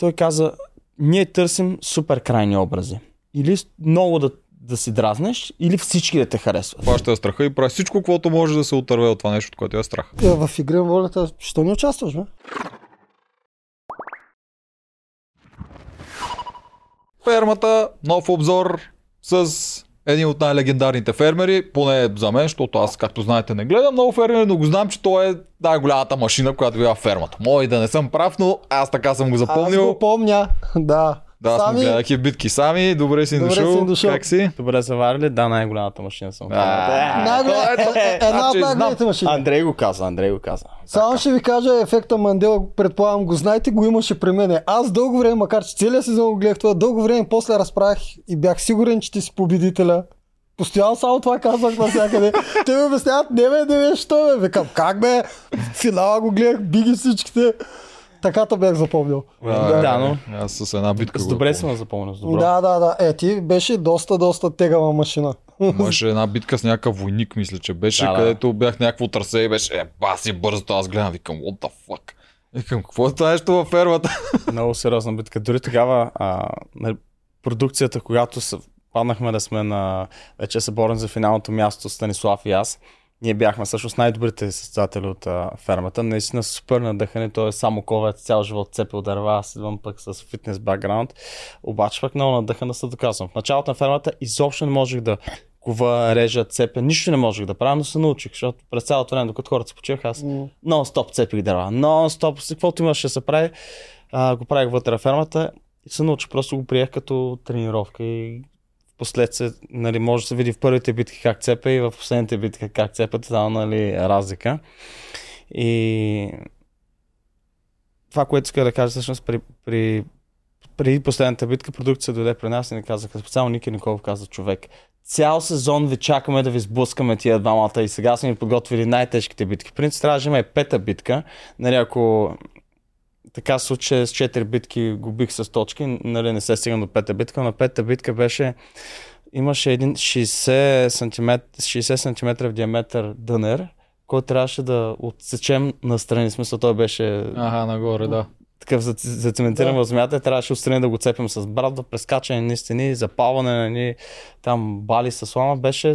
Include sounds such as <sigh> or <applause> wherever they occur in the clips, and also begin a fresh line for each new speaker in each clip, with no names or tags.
той каза, ние търсим супер крайни образи. Или много да, да си дразнеш, или всички да те харесват.
Това ще е страха и прави всичко, което може да се отърве от това нещо, от което е страх.
Е, в игри на волята, що не участваш, бе?
Фермата, нов обзор с един от най-легендарните фермери, поне за мен, защото аз, както знаете, не гледам много фермери, но го знам, че той е най-голямата машина, която била в фермата. Мой да не съм прав, но аз така съм го
Аз
запомнил.
го помня, да.
Да, аз
Сами-
сме гледах и битки сами. Добре си
Добре
дошъл.
си дошъл.
Как си?
Добре заварили, да, най-голямата машина съм.
Е- е- Една от
значи
най-големите машини.
Андрей го каза, Андрей го каза.
Само ще ви кажа ефекта Мандела, предполагам го знаете, го имаше при мене. Аз дълго време, макар че целият сезон го гледах това, дълго време после разправях и бях сигурен, че ти си победителя. Постоянно само това казвах навсякъде. <laughs> Те ми обясняват, не бе, не бе, що бе. Викам, как бе? Финала го гледах, биги всичките. Така те бях запомнил.
А,
Да, но-
Аз с една битка
С добре съм запомнил, с добро.
Да, да, да. Е, ти беше доста, доста тегава машина.
Имаше една битка с някакъв войник, мисля, че беше,
Да, да.
където бях някакво трасе и беше, е, баси бързо, аз гледам, викам, what the fuck. Викам, какво е това нещо във фермата? <laughs>
Много сериозна битка. Дори тогава а, продукцията, когато се паднахме да сме на... Вече се борим за финалното място Станислав и аз. Ние бяхме всъщност най-добрите състезатели от а, фермата. Наистина супер надъхане. Той е само ковец, цял живот цепил дърва. Аз идвам пък с фитнес бакграунд. Обаче пък много надъхан да се доказвам. В началото на фермата изобщо не можех да кова, режа, цепя. Нищо не можех да правя, но се научих, защото през цялото време, докато хората се почиваха, аз нон-стоп цепих дърва. Нон-стоп, каквото имаше да се прави, а, го правих вътре в фермата и се научих. Просто го приех като тренировка и последствие, нали, може да се види в първите битки как цепя и в последните битки как цепя, това нали, разлика. И това, което иска да кажа всъщност при, при преди последната битка продукция дойде при нас и ни казаха, специално Ники Николов каза човек, цял сезон ви чакаме да ви сблъскаме тия двамата и сега сме ви подготвили най-тежките битки. В принцип трябваше да има пета битка. Нали, ако така се случи с 4 битки го бих с точки, нали, не се стигна до пета битка, но пета битка беше имаше един 60 см, 60 см в диаметър дънер, който трябваше да отсечем настрани. Смисъл, той беше
Ага, нагоре, да.
такъв зац- зацементиран
Да.
в земята, трябваше отстрани да го цепим с брадва, прескачане на стени, запалване на ни там бали с слама, беше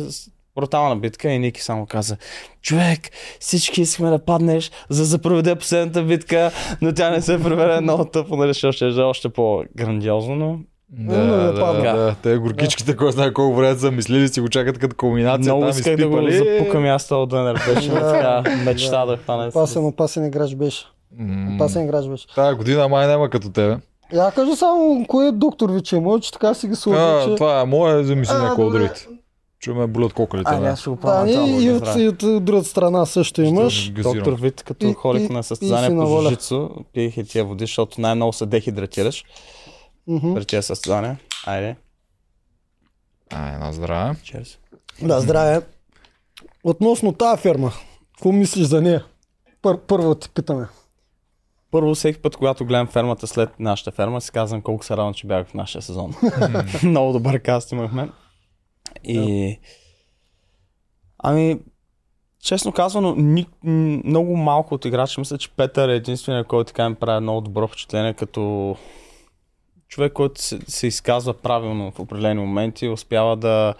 брутална битка и Ники само каза, човек, всички искаме да паднеш, за да проведе последната битка, но тя не се проведе много тъпо, нали, защото ще е още по-грандиозно, но
Да,
Но не
да,
падна.
да. Те горкичките, кой знае колко време са мислили, си го чакат като кулминация.
много
там
исках да го запукам и аз този дънер, беше така мечта да хвана.
Опасен, опасен играч беше. Опасен играч беше.
Тая година май няма като тебе.
Я кажа само, кой е доктор вече мой, че така си ги сложи,
А,
че...
това е мое, замисли
А,
някой Чуме болят кокалите.
Ами
да.
аз ще го
Да, и, и, от, и от, другата страна също имаш.
Доктор Вит, като
И-
ходих
и-
на състезание по жужицу, пиех и тия води, защото най-много се дехидратираш
Мгм.
при тия състезания. Айде,
А, една здраве.
черс.
Да, здраве. Относно тази ферма, какво мислиш за нея? Пър, първо ти питаме.
Първо, всеки път, когато гледам фермата след нашата ферма, си казвам колко се радвам, че бях в нашия сезон. <laughs> Много добър каст имахме. И... Ами, честно казано, ни, много малко от играчи. Мисля, че Петър е единствения, който така ми прави много добро впечатление, като човек, който се, се изказва правилно в определени моменти, успява да,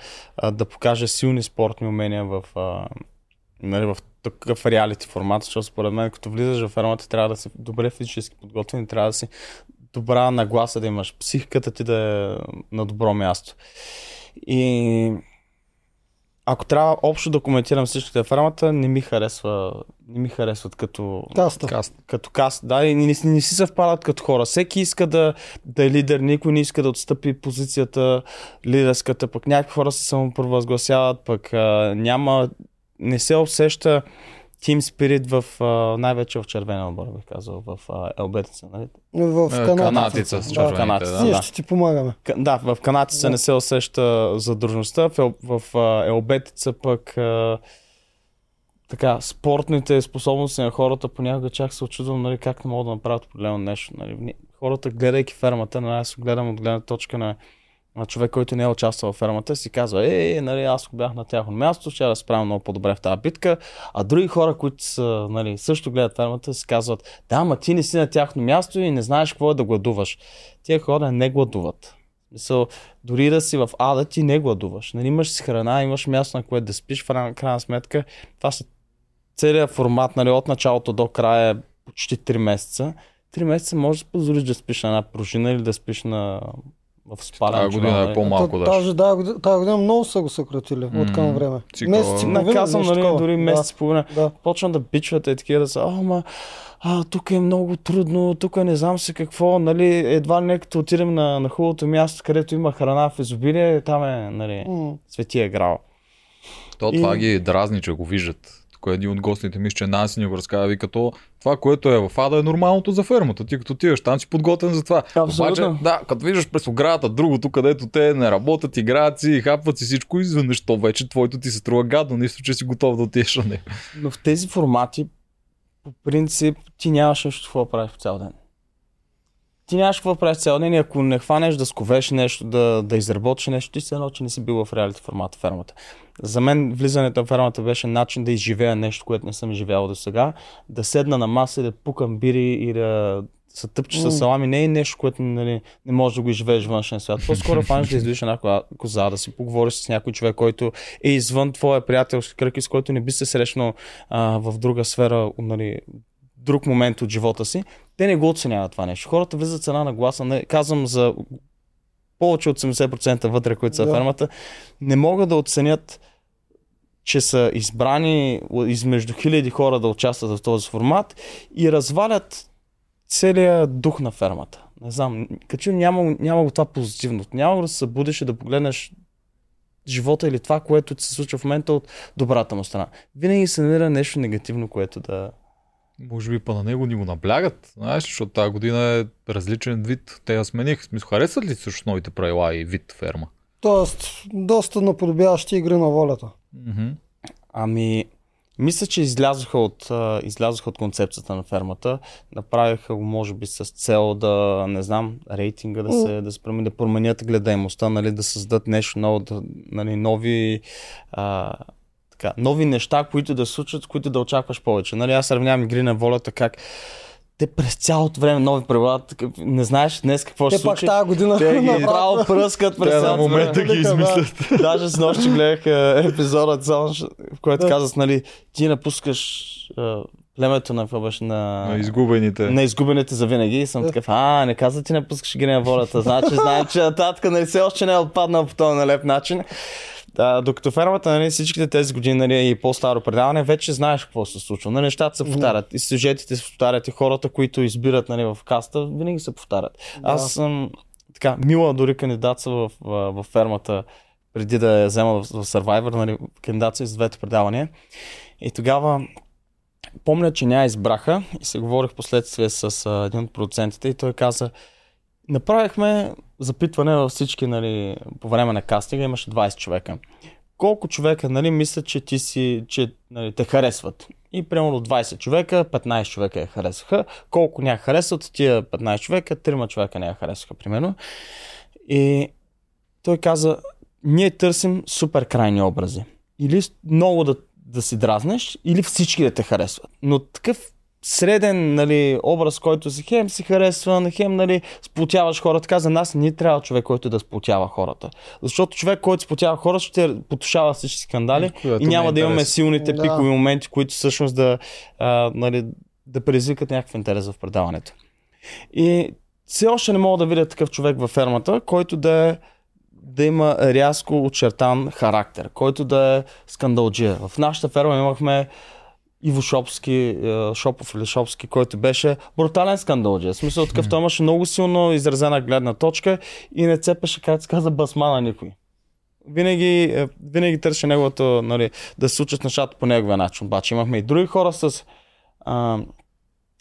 да покаже силни спортни умения в, а, нали, в такъв реалити формат, защото според мен, като влизаш в фермата, трябва да си добре физически подготвен трябва да си добра нагласа да имаш, психиката ти да е на добро място. И ако трябва общо да коментирам всичките в фермата, не ми харесва, не ми харесват като,
Каста.
Каст.
като каст, да, и не, не, не си съвпадат като хора. Всеки иска да, да е лидер, никой не иска да отстъпи позицията лидерската, пък някакви хора се самопровъзгласяват, пък а, няма, не се усеща Team Spirit в, а, най-вече в червения отбор, бих казал, в а, Елбетица, нали?
В
Е,
Канада.
Канатица с
Да.
червените,
Канатица,
да.
Ние
да.
ще ти помагаме.
К- Да, в канатица
Да.
не се усеща задружността, в, в а, елбетица пък а, така, спортните способности на хората понякога чак се очудвам нали, как не могат да направят определено нещо. Нали. Хората, гледайки фермата, нали, аз гледам от гледна точка на на човек, който не е участвал в фермата, си казва, е, нали, аз ако бях на тяхно място, ще да справя много по-добре в тази битка. А други хора, които са, нали, също гледат фермата, си казват, да, ма ти не си на тяхно място и не знаеш какво е да гладуваш. Тия хора не гладуват. В Смисъл, дори да си в ада, ти не гладуваш. Нали, имаш си храна, имаш място на което да спиш, в крайна- сметка. Това са целият формат, нали, от началото до края е почти 3 месеца. 3 месеца можеш да позволиш да спиш на една пружина или да спиш на в спален
Тази година е
нали.
по-малко
Та-
даже.
Тази, да, година, тази година много са го съкратили от към време.
цикъла-
Месец и половина,
Наказвам, нали,
такова.
дори месец и половина.
Да, да.
Почвам да бичват е такива да са, а, ма, а, тук е много трудно, тук не знам се какво, нали, едва ли не като отидем на, на хубавото място, където има храна в изобилие, там е, нали,
М.
светия грал.
То това
И-
ги дразни, че го виждат. Тук един от гостите мисля, че Nancy ни го разказва, вика то, това, което е в ада е нормалното за фермата. Ти като отиваш там си подготвен за това.
Абсолютно.
Обаче, да, като виждаш през оградата другото, където те не работят, играят си, хапват си всичко, изведнъж то вече твоето ти се струва гадно, нищо, че си готов да отидеш на него.
Но в тези формати, по принцип, ти нямаш нещо какво да правиш в цял ден. Ти нямаш какво правиш цял ден и ако не хванеш да сковеш нещо, да, да изработиш нещо, ти се едно, че не си бил в реалити формата фермата. За мен влизането в фермата беше начин да изживея нещо, което не съм живял до сега, да седна на маса и да пукам бири и да се тъпче
М.
с салами. Не е нещо, което нали, не можеш да го изживееш външен свят. По-скоро <laughs> фанеш да излиш една коза, да си поговориш с някой човек, който е извън твоя приятелски кръг и с който не би се срещнал а, в друга сфера, нали, друг момент от живота си, те не го оценяват това нещо. Хората влизат с една нагласа, не, казвам за повече от 80% вътре, които са
Да.
фермата, не могат да оценят че са избрани измежду хиляди хора да участват в този формат и развалят целият дух на фермата. Не знам, като че няма, няма го това позитивното. Няма го да се събудиш и да погледнеш живота или това, което се случва в момента от добрата му страна. Винаги се намира нещо негативно, което да...
Може би па на него ни го наблягат, знаеш, защото тази година е различен вид. Те я смениха. В Смисъл, харесват ли също новите правила и вид ферма?
Тоест, доста наподобяващи игри на волята.
Мгм.
Ами, мисля, че излязоха от, излязоха от концепцията на фермата. Направиха го, може би, с цел да, не знам, рейтинга да се, да се промени, да променят гледаемостта, нали, да създадат нещо ново, да, нали, нови, а, така, нови неща, които да се случат, които да очакваш повече. Нали, аз сравнявам игри на волята, как те през цялото време нови правила, не знаеш днес какво ще
Те
се
пак
случи.
тази година
Те ги <laughs>
направо-
право пръскат през цялото време.
момента ги измислят. <laughs>
Даже с нощи гледах е, епизода, ш- в който
Да.
казах, нали, ти напускаш е, племето на беше на...
На изгубените.
на изгубените за винаги и съм такъв, а, не каза ти напускаш игри на волята, значи знаем, че нататък нали, все още не е отпаднал по този налеп начин. А, докато фермата, нали, всичките тези години нали, и по-старо предаване, вече знаеш какво се случва. Нали, нещата се повтарят. И сюжетите се повтарят. И хората, които избират нали, в каста, винаги се повтарят.
Да.
Аз съм така, мила дори кандидатства в, в, в фермата, преди да я взема в, в Survivor, нали, кандидатства с двете предавания. И тогава помня, че ня избраха и се говорих последствие с а, един от продуцентите и той каза, направихме запитване във всички, нали, по време на кастинга имаше 20 човека. Колко човека, нали, мислят, че ти си, че нали, те харесват? И примерно 20 човека, 15 човека я харесаха. Колко ня харесват тия 15 човека, 3 човека не я харесаха, примерно. И той каза, ние търсим супер крайни образи. Или много да, да си дразнеш, или всички да те харесват. Но такъв среден нали, образ, който си хем си харесва, хем нали, сплотяваш хората. Така за нас не трябва човек, който да сплотява хората. Защото човек, който сплотява хората, ще потушава всички скандали
Което
и
не е
няма да имаме силните
Да.
пикови моменти, които всъщност да, а, нали, да предизвикат някакъв интерес в предаването. И все още не мога да видя такъв човек във фермата, който да е да има рязко очертан характер, който да е скандалджия. В нашата ферма имахме Иво Шопски, е, Шопов или Шопски, който беше брутален скандалджия. В смисъл такъв, той имаше много силно изразена гледна точка и не цепеше, как се каза, басма на никой. Винаги, е, винаги търше неговото, нали, да се случат нещата по неговия начин. Обаче имахме и други хора с а,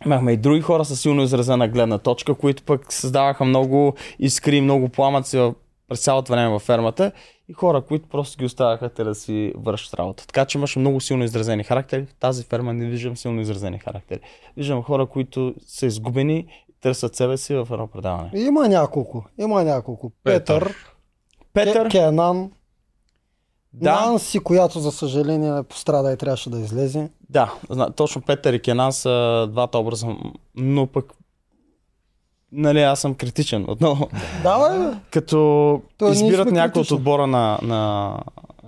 Имахме и други хора с силно изразена гледна точка, които пък създаваха много искри, много пламъци през цялото време във фермата и хора, които просто ги оставяха те да си вършат работа. Така че имаше много силно изразени характери. В тази ферма не виждам силно изразени характери. Виждам хора, които са изгубени и търсят себе си в едно предаване.
Има няколко. Има няколко.
Петър.
Петър.
Петър,
Ке- Кенан,
да,
Нанси, която за съжаление пострада и трябваше да излезе.
да, точно Петър и Кенан са двата образа, но пък нали, аз съм критичен отново.
Да, бе.
Като
То
избират някой от отбора на, на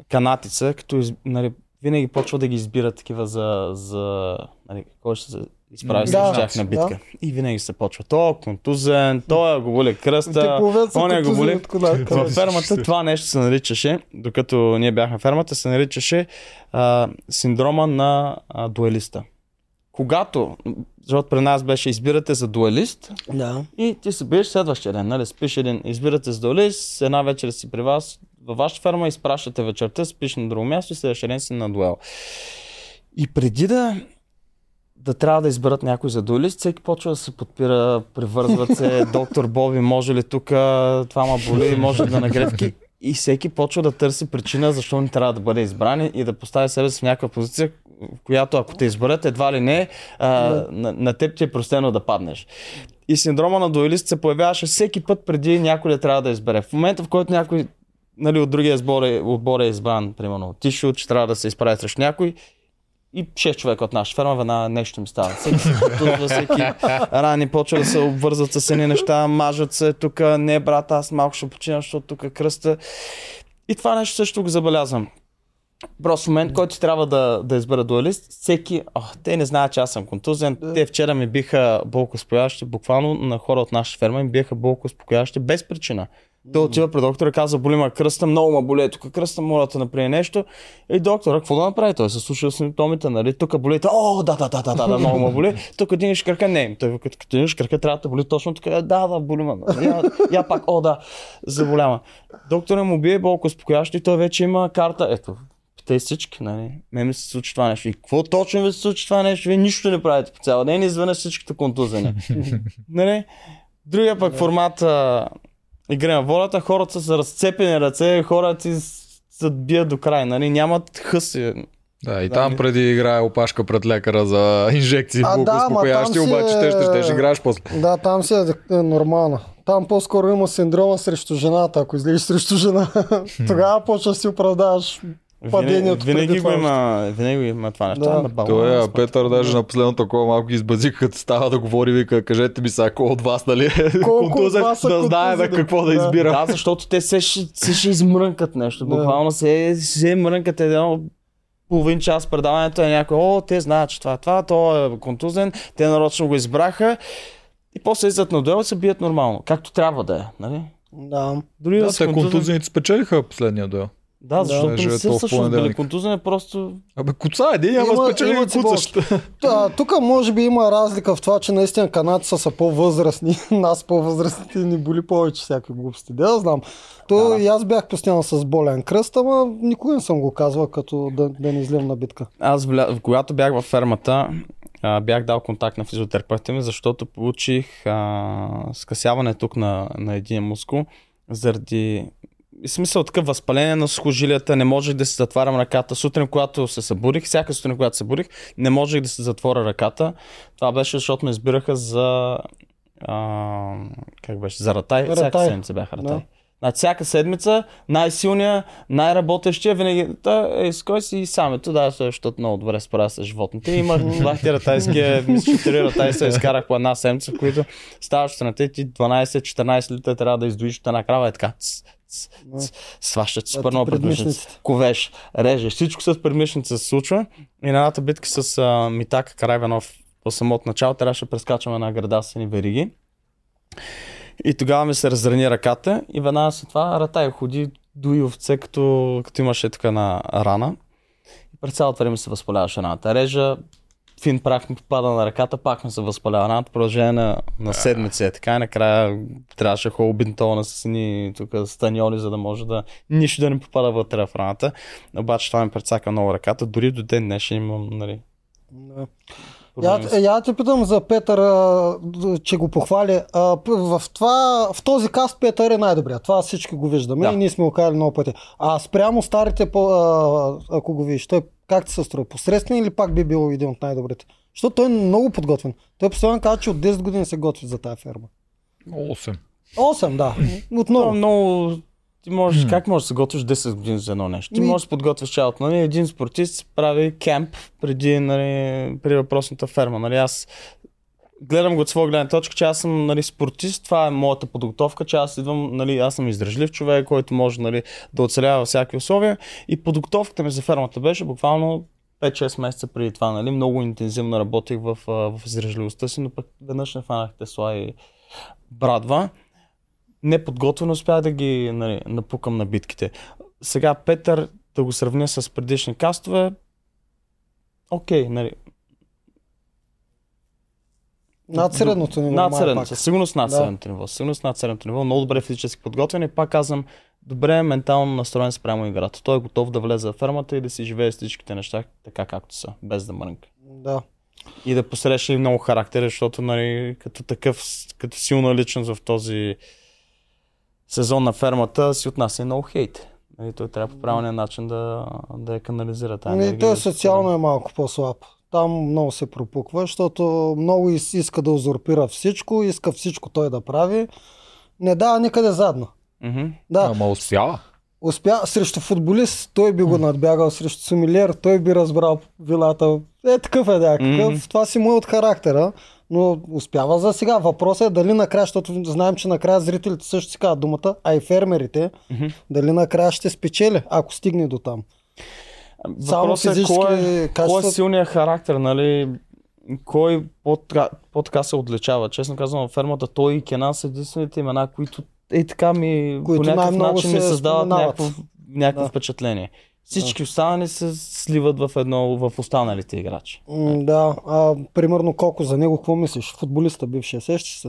канатица, като из, нали, винаги почва да ги избират такива за, за нали, кой ще се изправи
Да,
с тях на битка.
да.
И винаги се почва. То е контузен, той го боли кръста.
Са
оня го боли. Във фермата това нещо се наричаше, докато ние бяхме в фермата, се наричаше а, синдрома на а, дуелиста. Когато, защото при нас беше избирате за дуелист
Да.
и ти се биеш следващия ден, нали? Спиш един, избирате за дуелист, една вечер си при вас, във вашата ферма, изпращате вечерта, спиш на друго място и следващия ден си на дуел. И преди да да трябва да изберат някой за дуелист, всеки почва да се подпира, превързват се, <laughs> доктор Боби, може ли тук, това ма боли, може да нагревки. И всеки почва да търси причина защо не трябва да бъде избран и да постави себе си в някаква позиция, в която ако те изберат, едва ли не, а, на, на теб ти е простено да паднеш. И синдрома на дуелист се появяваше всеки път преди някой да трябва да избере. В момента, в който някой нали, от другия сбор е, отбор е избран, примерно Тишо, че трябва да се изправи срещу някой, и 6 човека от нашата ферма, веднага нещо им става. Всеки се потузва, всеки рани почва да се обвързват с едни неща, мажат се тук, не брат, аз малко ще почина, защото тук е кръста. И това нещо също го забелязвам. Просто момент, който трябва да, да избера дуалист, всеки, о, те не знаят, че аз съм контузен. Те вчера ми биха болко успокояващи, буквално на хора от нашата ферма им биха болко успокояващи без причина. Той отива при доктора, казва, боли ма кръста, много ма боли, тук кръста, моля да направи нещо. И доктора, какво да направи? Той се слуша симптомите, нали? Тук боли, о, да, да, да, да, да, да, много ма боли. Тук дигнеш крака, не. Той като, като дигнеш крака, трябва да боли точно така, да, да, боли ма. Я, я пак, о, да, заболява. Доктора му бие болко успокояващо и той вече има карта. Ето, питай всички, нали? Ме ми се случи това нещо. И какво точно ви се случи това нещо? Вие нищо не правите по цял ден, изведнъж всичките контузени. <laughs> нали? Другия пък формат а, игра на волята, хората са с разцепени ръце, хората си се бият до край, нали? Нямат хъси.
Да, и там преди играе опашка пред лекара за инжекции
А,
в
да, си
обаче
е-
те ще, ще, ще играеш после.
Да, там си е, е нормално. Там по-скоро има синдрома срещу жената, ако излезеш срещу жена. <laughs> Тогава почваш да си оправдаваш падението
винаги,
преди
винаги го
това.
има, винаги има това нещо.
Да.
Ама, баба,
Той е, Петър даже на последното такова малко ги избазик, като става да говори, вика, кажете ми сега, кой от вас, нали, е
Колко от
контузен,
вас са
да знае бе,
контузени?
какво да
Да.
избира.
Да, защото те се, ще- се ще измрънкат нещо.
Да.
Буквално се, се мрънкат едно половин час предаването е някой, о, те знаят, че това е това, то е контузен, те нарочно го избраха и после излизат на дуел и се бият нормално, както трябва да е, нали?
Да.
Дори
Да,
да, са
те контузените спечелиха последния дуел.
Да, защото не
е то в
всъщност били
понеделник.
контузени, просто
Абе, куца един,
Има-
спечели и куцащ.
Да, тук може би има разлика в това, че наистина канадци са по-възрастни. <laughs> Нас по-възрастните ни боли повече всякакви глупости. Да, да знам. То
Да, да.
и аз бях постоянно с болен кръст, ама никога не съм го казвал, като да, да не излем на битка.
Аз, вля... когато бях във фермата, а, бях дал контакт на физиотерапевта ми, защото получих а, скъсяване тук на, на един мускул, заради смисъл такъв възпаление на сухожилията, не можех да си затварям ръката. Сутрин, когато се събудих, всяка сутрин, когато се събудих, не можех да си затворя ръката. Това беше, защото ме избираха за а, как беше, за ратай. Всяка
Ратай.
седмица бяха ратай.
Да.
Значи всяка седмица най-силния, най-работещия винаги. Та, е, с кой си сам ето, да, защото много добре справя с животните. Имах бахти <laughs> ратайския, мисля, че три ратай се изкарах по една седмица, в които ставаш сутринта и ти 12-14 литра трябва да издуиш от една крава и така. Ц, супер
ти
много предмишници. Ковеш, режеш, всичко с предмишница се случва. И на едната битка с а, Митака Карайванов по самото начало трябваше да прескачаме една града с едни вериги. И тогава ми се разрани ръката и веднага след това Ратай ходи дуи овце, като, като имаше така на рана. И през цялото време се възпаляваше раната. Режа, фин прах ми попада на ръката, пак ми се възпалява раната, продължение на, на седмици. Е така и накрая трябваше хубаво бинтована с едни тук станьоли, за да може да нищо да не попада вътре в раната. Обаче това ми прецака много ръката. Дори до ден днешен имам, нали,
Я, я те питам за Петър, а, че го похвали. А, в, това, в този каст Петър е най-добрият. Това всички го виждаме
Да.
и ние сме го казали много пъти. А спрямо старите, а, ако го видиш, той как ти се струва? Посредствен или пак би бил един от най-добрите? Защото той е много подготвен. Той постоянно казва, че от 10 години се готви за тази ферма.
8.
8, да.
Това е
Отново.
много ти можеш, как можеш да се готвиш 10 години за едно нещо? Ти
Ми-
можеш да подготвиш цялото. Нали? Един спортист прави кемп преди, нали, при въпросната ферма. Нали? Аз гледам го от своя гледна точка, че аз съм нали, спортист, това е моята подготовка, че аз идвам, нали, аз съм издръжлив човек, който може нали, да оцелява във всякакви условия. И подготовката ми за фермата беше буквално 5-6 месеца преди това. Нали? Много интензивно работих в, в издръжливостта си, но пък веднъж не фанах Тесла и Брадва. Неподготвено успях да ги нали, напукам на битките. Сега Петър, да го сравня с предишни кастове, окей, нали,
Над средното ниво.
над средното, със сигурност над
Да.
средното ниво. Сигурност над средното ниво. Много добре физически подготвен и пак казвам, добре ментално настроен спрямо играта. Той е готов да влезе в фермата и да си живее всичките неща така както са, без да мрънка.
Да.
И да посреща и много характер, защото нали, като такъв, като силна личност в този сезон на фермата си отнася и много хейт. Нали, той трябва по правилния начин да, да я канализира тази
Ами,
енергия.
той
да се
социално е малко по-слаб. Там много се пропуква, защото много иска да узурпира всичко, иска всичко той да прави. Не дава никъде задно.
Мгм.
Да,
Ама успява.
успя срещу футболист, той би го надбягал, срещу сумилер, той би разбрал вилата. Е, такъв е някакъв.
Мгм.
Това си му е от характера, но успява за сега. Въпросът е дали накрая, защото знаем, че накрая зрителите също си казват думата, а и фермерите,
Мгм.
дали накрая ще спечели, ако стигне до там. Само
Въпросът е
физически
кой е, кой
качества-
е силният характер, нали? Кой по-така, по-така се отличава? Честно казвам, във фермата той и Кенан са единствените имена, които е така ми
Които
по някакъв начин ми създават някакво, някакво
Да.
впечатление. Всички останали се сливат в едно в останалите играчи.
М, Да, а, примерно Коко за него, какво мислиш? Футболиста бившия, сещаш се?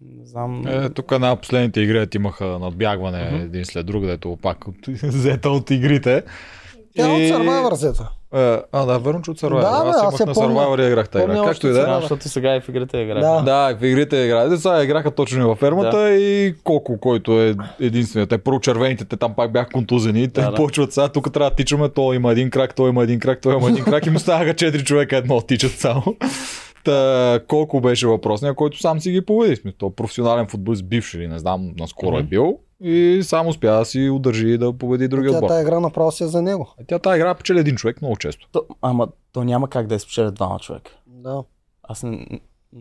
Не знам.
Е, тук на последните игри имаха надбягване
Мгм.
един след друг, дето пак от, <laughs> взета от игрите.
Тя
И-
от Survivor взета.
Е, а, да, верно, че от Survivor.
Да, бе,
аз
аз
имах на
помня.
Survivor и играх тази игра. Както и да е.
Да, защото сега и в игрите играха.
Да.
Да, в игрите играят. Сега играха точно във фермата и Коко, който е единственият. Те първо червените, те там пак бяха контузени. Те
Да, да.
почват сега, тук трябва да тичаме, той има един крак, той има един крак, той има един крак и му ставаха четири човека едно тичат само. Та, колко беше въпросния, който сам си ги победи. Смисъл, той е професионален футболист, бивш или не знам, наскоро е
Мгм.
бил. И само успя да си удържи да победи другия
Тя
отбор.
тази игра направо си е за него.
А Тя тази игра печели един човек много често.
То, ама то няма как да изпечелят двама човека.
Да.
Аз не,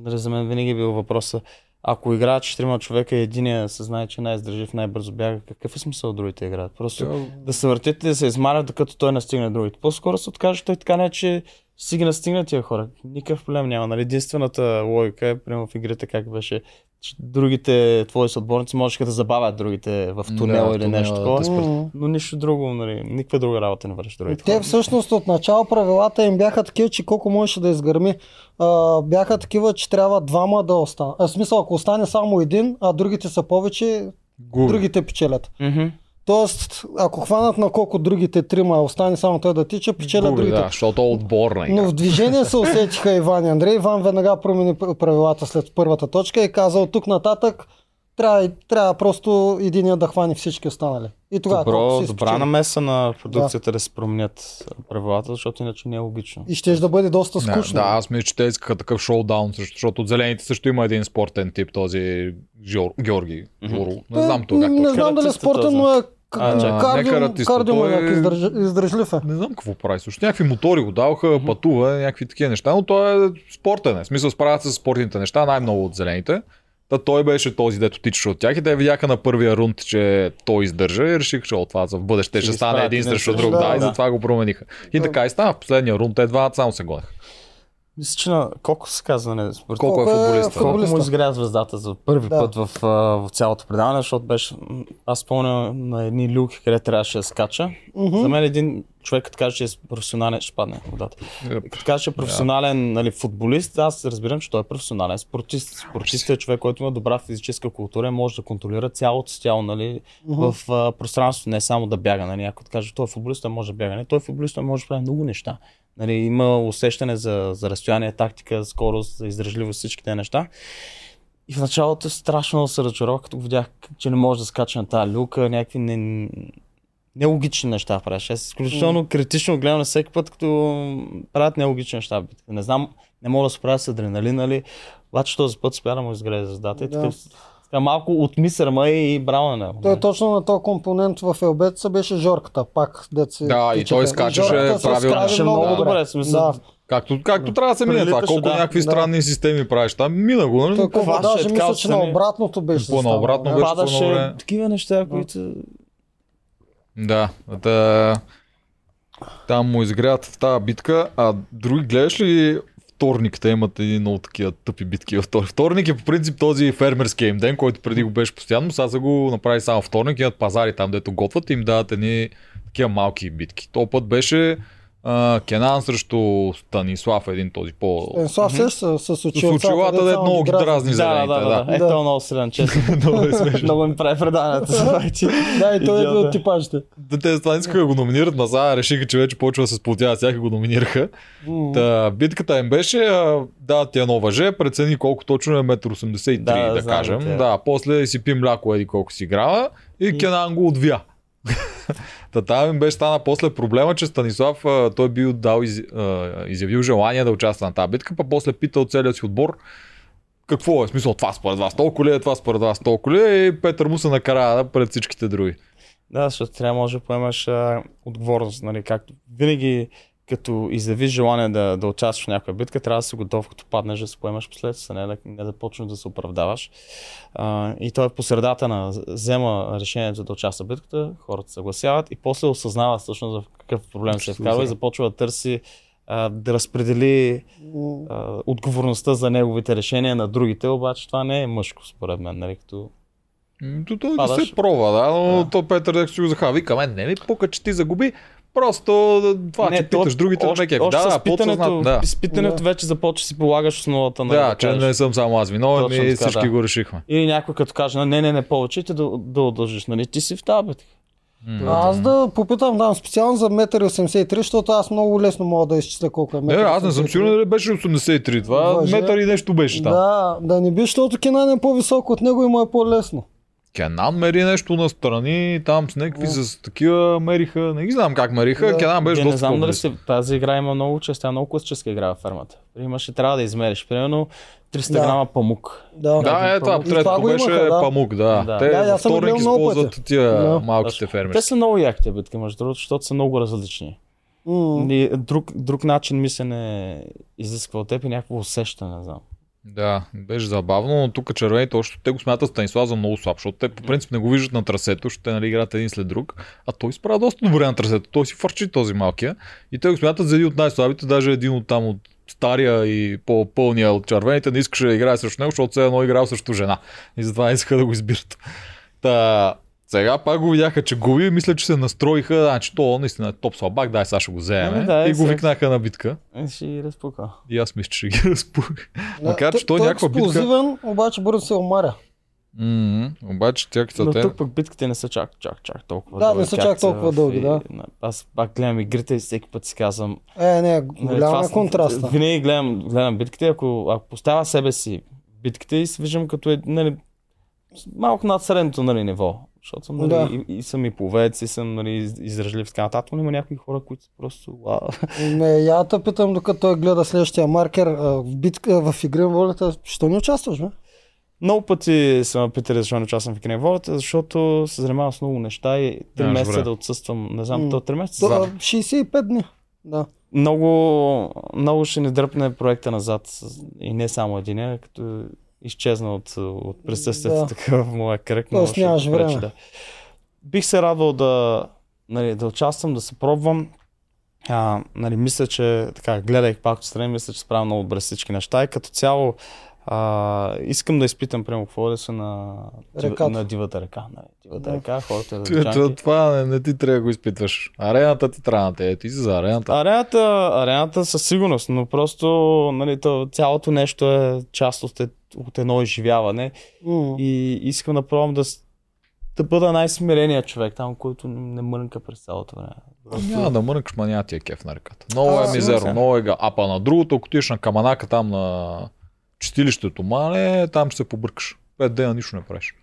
за мен винаги е бил въпроса, ако играят четирима човека и единия се знае, че е най-издържив, най-бързо бяга, какъв е смисъл другите играят? Просто да се въртите и да се измарят, докато той настигне другите. По-скоро се откаже, той така не е, че си ги настигна тия хора. Никакъв проблем няма. Нали? Единствената логика е, примерно в игрите, как беше, че другите твои съотборници можеха да забавят другите в
Да,
тунела
в
или
тунела
нещо
да
такова.
М.
Но нищо друго, нали, никаква друга работа не върши другите.
Те
хора.
всъщност от начало правилата им бяха такива, че колко можеше да изгърми. А, бяха такива, че трябва двама да останат. В смисъл, ако остане само един, а другите са повече,
Губи.
другите печелят.
Мгм.
Тоест, ако хванат на колко другите трима, остане само той да тича, печелят
Губи,
другите.
да, защото е отборна игра.
Но в движение се усетиха Иван и Андрей. Иван веднага промени правилата след първата точка и каза от тук нататък трябва, трябва просто единия да хване всички останали. И тогава
Добро,
си
добра намеса на продукцията да. се променят правилата, защото иначе не е логично.
И ще да бъде доста
Да,
скучно.
да, аз мисля, че те искаха такъв шоудаун, защото от зелените също има един спортен тип, този Жор, Георги. Жоро.
Той-
Не знам то как
Не знам дали
Каратиста
спортен, но е
А, чакай,
не
кардио, кардиоманяк,
той е-
издърж- издръжлив е.
Не знам какво прави също. Някакви мотори го даваха, пътува, някакви такива неща, но той е спортен. е. В смисъл справят се с спортните неща най-много от зелените. Та той беше този, дето тичаше от тях и те видяха на първия рунд, че той издържа и решиха, че от това за в бъдеще
Ще
ще стане един срещу друг.
друг,
Да, и
да.
затова го промениха. И
Да.
така и стана. В последния рунд те два само се гонеха.
Мисля, че на колко се казва, не, според
Колко е
Колко е
футболист?
Колко
футболиста?
му изгря звездата за първи
Да.
път в, в цялото предаване, защото беше, аз спомня на едни люки, къде трябваше да скача.
Мгм.
За мен един човек, като каже, че е професионален, ще падне водата. Като каже, че е професионален нали, футболист, аз разбирам, че той е професионален спортист. Спортист е човек, който има добра физическа култура и може да контролира цялото си тяло нали, в а, пространството, не само да бяга. Нали. Ако каже, той е футболист, той може да бяга. Не, той е футболист, той може да прави много неща. Нали, има усещане за, за разстояние, тактика, скорост, за издръжливост, всички тези неща. И в началото страшно много се разочаровах, като видях, че не може да скача на тази люка, някакви не, нелогични неща правиш. Аз изключително критично гледам на всеки път, като правят нелогични неща. Не знам, не мога да се правя с адреналин, нали? Обаче този път спя да му изгрее звездата и
Да.
такъв, Така малко от Мисърма и Брауна. нали?
Той е точно на този компонент в Елбеца беше Жорката, пак деца.
Да, и той скачаше правилно.
Беше много добре, в смисъл.
Да,
Както, както трябва да се мине това. Колко
да.
някакви
Да.
странни системи правиш там, мина го, нали?
хваща,
даже мисля, че на обратното беше. Застанал,
беше.
да.
по-добре.
Падаше такива неща, които...
Да, да. Там му изгряват в тази битка, а други гледаш ли вторник, те имат едни много такива тъпи битки във вторник. Вторник е по принцип този фермерския им ден, който преди го беше постоянно, сега са го направи само вторник, имат пазари там, дето готвят и им дават едни такива малки битки. То път беше а, Кенан срещу Станислав, един този по...
Станислав сеща с
С
очилата.
очилата,
дето
де
само
много ги
дразни.
дразни
Да, да, да, да. Е,
Да.
той е много силен, <laughs> честно.
Много е смешно. <laughs>
Много ми прави за файти.
Да, и той е от типажите.
Да, те това не искаха да го номинират, но сега решиха, че вече почва да се сплотяват, сега го номинираха. Та, битката им беше, да, ти едно въже, прецени колко точно е 1,83 м,
Да,
да, да кажем. Да, после си пи мляко, еди колко си грама и,
И-
Кенан го отвя. Та там им беше стана после проблема, че Станислав той бил дал, из, изявил желание да участва на тази битка, па после питал целият си отбор какво е смисъл това според вас толкова ли е, това според вас толкова ли е и Петър му се накара пред всичките други.
Да, защото трябва може да поемаш а, отговорност, нали, както винаги като изявиш желание да, да участваш в някаква битка, трябва да си готов, като паднеш да се поемаш последствия, не да, не да почнеш да се оправдаваш. А, и той е по средата на взема решението да участва в битката, хората се съгласяват и после осъзнава всъщност в какъв проблем се е вкарва и започва да търси а, да разпредели а, отговорността за неговите решения на другите, обаче това не е мъжко според мен, нали, като
То, то не се пробва, да, но
Да.
то Петър Дек си го захава. Вика, мен не ми пука, че ти загуби. Просто да, това, че
то-
питаш другите,
още,
не кефи.
още
Да,
с
да,
питането,
да.
с питането
Да.
вече започва да си полагаш основата на
Да, че
кажеш.
не съм само аз виновен и
така,
всички
да.
го решихме.
Или някой като каже, не, не, не повече, и ти да, да удължиш, нали? Ти си в.
М.
А Аз да попитам, да, специално за 1,83 м, защото аз много лесно мога да изчисля колко е
Не, аз не съм
1,83 м.
сигурен дали беше 83. Това
Въже.
метър и нещо беше там.
Да, да не би, защото Кенан е по-висок от него и му е по-лесно.
Кенан мери нещо настрани, там с някакви
Да.
с такива мериха. Не ги знам как мериха.
Да.
Кенан беше
не
доста
знам дали си, тази игра има много чест, тя е много класическа игра във фермата. Имаше, трябва да измериш, примерно 300
Да.
грама памук.
Да,
Да, е това. Третото беше
да.
памук, да.
Да.
Те
Да,
във вторник използват тия
Да.
малките
Те
фермери.
са много яки тези битки, между другото, защото са много различни. И Друг, друг начин мислене изисква от теб и някакво усещане, не знам.
Да, беше забавно, но тук червените още те го смятат Станислав за много слаб, защото те по принцип не го виждат на трасето, те нали, играят един след друг, а той справя доста добре на трасето, той си фърчи този малкия и те го смятат за един от най-слабите, даже един от там от стария и по-пълния от червените не искаше да играе срещу него, защото все едно играл срещу жена и затова не искаха да го избират. Та, сега пак го видяха, че губи мисля, че се настроиха, значи то наистина е топ слабак, дай сега ще го вземем.
Ами да,
и го викнаха на битка.
Ще ги разпука.
И аз мисля, че ще ги <laughs> разпух. Макар,
Те-
че той
той е
някаква битка-
обаче бързо се омаря.
м обаче тя като
Но
те...
тук пък битките не са чак, чак, чак толкова
Да,
дълги.
не са чак толкова
в-
дълги,
и-
да.
Аз пак гледам игрите и всеки път си казвам.
Е, не,
нали,
голяма е контраста.
Винаги гледам, гледам битките, ако, ако поставя себе си битките и се виждам като е, нали, малко над средното нали, ниво. Защото съм, нали,
Да.
и, и, съм и повец, и съм нали, из- издръжлив и така нататък, но има някои хора, които са просто вау.
Не, я те питам, докато той гледа следващия маркер в, битка, в игри на волята, що не участваш, бе?
Много пъти са ме питали защо не участвам в игри на волята, защото се занимавам с много неща и 3
Нямаш
месеца да отсъствам. Не знам, то 3 месеца.
То,
за-
а, 65 дни. Да.
много, много ще ни дръпне проекта назад и не само един, като изчезна от, от присъствието
Да.
така в моя кръг.
Тоест нямаш
пречи,
време.
Да. Бих се радвал да, нали, да участвам, да се пробвам. А, нали, мисля, че така, гледах пак отстрани, мисля, че справям много добре всички неща и като цяло а, искам да изпитам прямо какво е да са на,
Реката.
на дивата река. Нали, дивата
Да.
река, хората
Това, това, това не, не ти трябва да го изпитваш. Арената ти трябва на те. Ти си за арената.
Арената, арената със сигурност, но просто нали, то, цялото нещо е част от, е- от едно изживяване
М.
и искам да пробвам да, да бъда най-смирения човек там, който не мрънка през цялото време. Просто...
Няма да мрънкаш, ма няма ти е кеф на реката. Много
А,
е мизерно, много е га. А па на другото, ако отидеш на каманака там на чистилището, мале, там ще се побъркаш. Пет дена нищо не правиш.